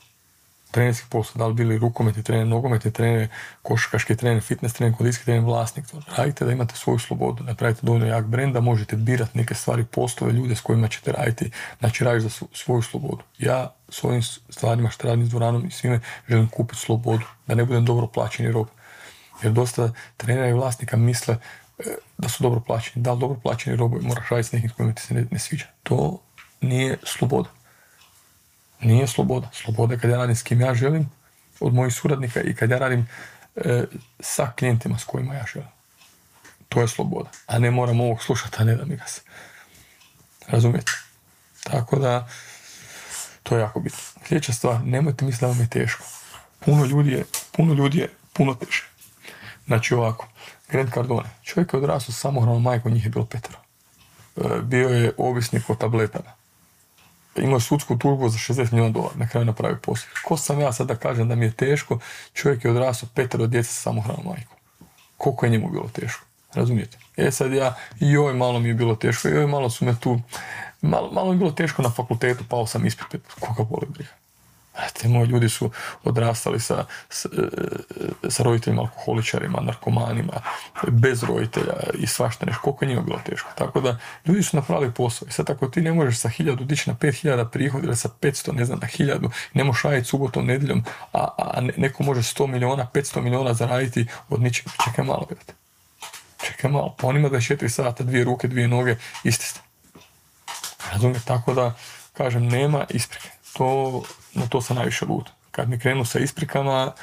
S1: trenerski posao, da li bili rukometni trener, nogometni trener, košarkaški trener, fitness trener, kondicijski trener, vlasnik. Radite da imate svoju slobodu, da pravite dovoljno jak brend, da možete birati neke stvari, poslove, ljude s kojima ćete raditi. Znači radiš za svoju slobodu. Ja s ovim stvarima što radim s dvoranom i svime želim kupiti slobodu, da ne budem dobro plaćeni rob. Jer dosta trenera i vlasnika misle e, da su dobro plaćeni. Da li dobro plaćeni robovi moraš raditi s nekim s kojima ti se ne, ne sviđa. To nije sloboda. Nije sloboda. Sloboda je kad ja radim s kim ja želim, od mojih suradnika i kad ja radim e, sa klijentima s kojima ja želim. To je sloboda. A ne moram ovog slušati, a ne da mi ga se. Razumijete? Tako da, to je jako bitno. Sljedeća stvar, nemojte misliti da vam je teško. Puno ljudi je, puno ljudi je puno teže. Znači ovako, Grant Cardone, čovjek je odrasao samohranom majkom, njih je bilo petero. E, bio je ovisnik o tabletama. Imao sudsku tužbu za 60 milijuna dolara, na kraju napravio poslije. Ko sam ja sad da kažem da mi je teško, čovjek je odrasao petero djece sa samohranom majkom. Koliko je njemu bilo teško? Razumijete? E sad ja, joj malo mi je bilo teško, joj malo su me tu, malo, malo mi je bilo teško na fakultetu, pao sam ispit, koga boli briga. Te moji ljudi su odrastali sa, sa, e, sa roditeljima alkoholičarima, narkomanima, bez roditelja i svašta nešto. Koliko je njima bilo teško. Tako da ljudi su napravili posao. I sad ako ti ne možeš sa hiljadu dići na pet hiljada prihod ili sa 500, ne znam, na hiljadu, ne možeš raditi subotom, nedjeljom, a, a neko može 100 miliona, 500 miliona zaraditi od ničega. Čekaj malo, gledajte. Čekaj malo. Pa on ima 24 sata, dvije ruke, dvije noge, isti ste. Razumije, tako da, kažem, nema isprike. To na to sam najviše lud. Kad mi krenu sa isprikama,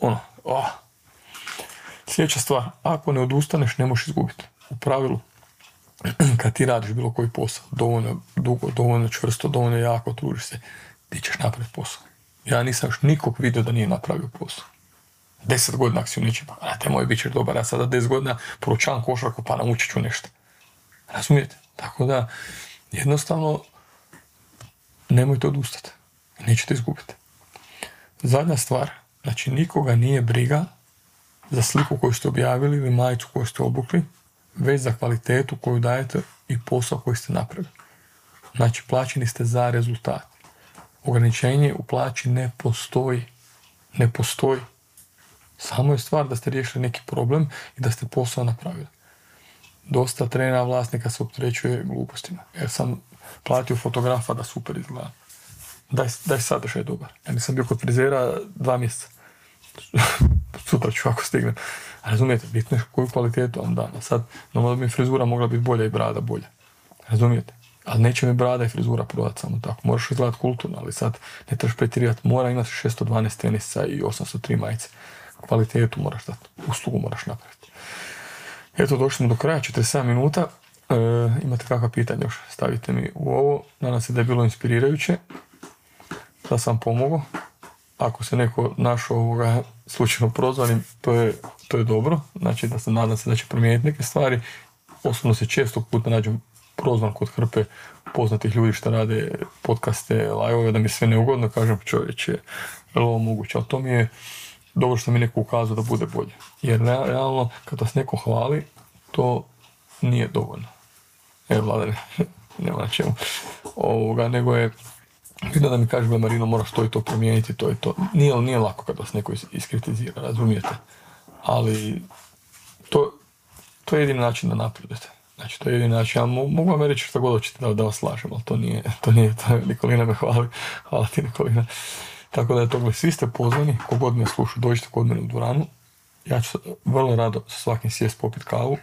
S1: ono, oh. Sljedeća stvar, ako ne odustaneš, ne možeš izgubiti. U pravilu, kad ti radiš bilo koji posao, dovoljno dugo, dovoljno čvrsto, dovoljno jako, trudiš se, ti ćeš napraviti posao. Ja nisam još nikog vidio da nije napravio posao. Deset godina si u ničim, pa te moj bit ćeš dobar, ja sada deset godina poručavam košarku pa naučit ću nešto. Razumijete? Tako da, jednostavno, nemojte odustati. Nećete izgubiti. Zadnja stvar, znači nikoga nije briga za sliku koju ste objavili ili majicu koju ste obukli, već za kvalitetu koju dajete i posao koji ste napravili. Znači, plaćeni ste za rezultat. Ograničenje u plaći ne postoji. Ne postoji. Samo je stvar da ste riješili neki problem i da ste posao napravili. Dosta trena vlasnika se opterećuje glupostima. Jer sam platio fotografa da super izgleda. Daj, daj sadržaj dobar. Ja nisam bio kod frizera dva mjeseca. Sutra ću ako stignem. Razumijete, bitno je koju kvalitetu vam dam. Sad, normalno bi frizura mogla biti bolja i brada bolja. Razumijete? Ali neće mi brada i frizura prodati samo tako. Moraš izgledati kulturno, ali sad ne trebaš pretjerivati. Mora imati 612 tenisa i 803 majice. Kvalitetu moraš dati. Uslugu moraš napraviti. Eto, došli smo do kraja, 47 minuta. E, imate kakva pitanja još, stavite mi u ovo. Nadam se da je bilo inspirirajuće, da sam pomogao. Ako se neko našao ovoga slučajno prozvanim, to je, to je dobro. Znači da se nadam se da će promijeniti neke stvari. Osobno se često puta nađem prozvan kod hrpe poznatih ljudi što rade podcaste, live da mi sve neugodno, kažem čovječe, je ovo moguće, ali to mi je dobro što mi neko ukazao da bude bolje. Jer realno, kad vas neko hvali, to nije dovoljno. Evo, vlada, nema na čemu. Ovoga, nego je Vidim da mi kaže Marino moraš to i to promijeniti, to i to. Nije, nije lako kad vas neko iskritizira, razumijete? Ali to, to je jedini način da napredujete. Znači, to je jedini način. Ja mogu vam reći što god hoćete da, da vas slažem, ali to nije, to nije, to Nikolina me hvali. Hvala ti Nikolina. Tako da je to, svi ste pozvani, kogod me sluša, dođite kod mene u dvoranu. Ja ću vrlo rado sa svakim sjest popit kavu,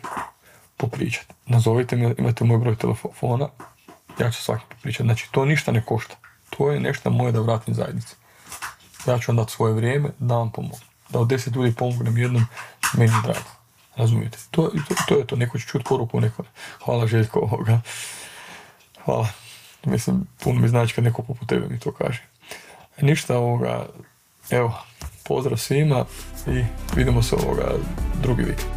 S1: popričati. Nazovite me, imate moj broj telefona, ja ću svakim popričati. Znači, to ništa ne košta. To je nešto moje da vratim zajednici. Ja ću vam dati svoje vrijeme da vam pomogu. Da od deset ljudi pomognem jednom, meni je drago. Razumijete? To, to, to je to. Neko će čuti poruku neko. Hvala Željko ovoga. Hvala. Mislim, puno mi znači kad neko poput tebe mi to kaže. Ništa ovoga, evo, pozdrav svima i vidimo se ovoga drugi vikend.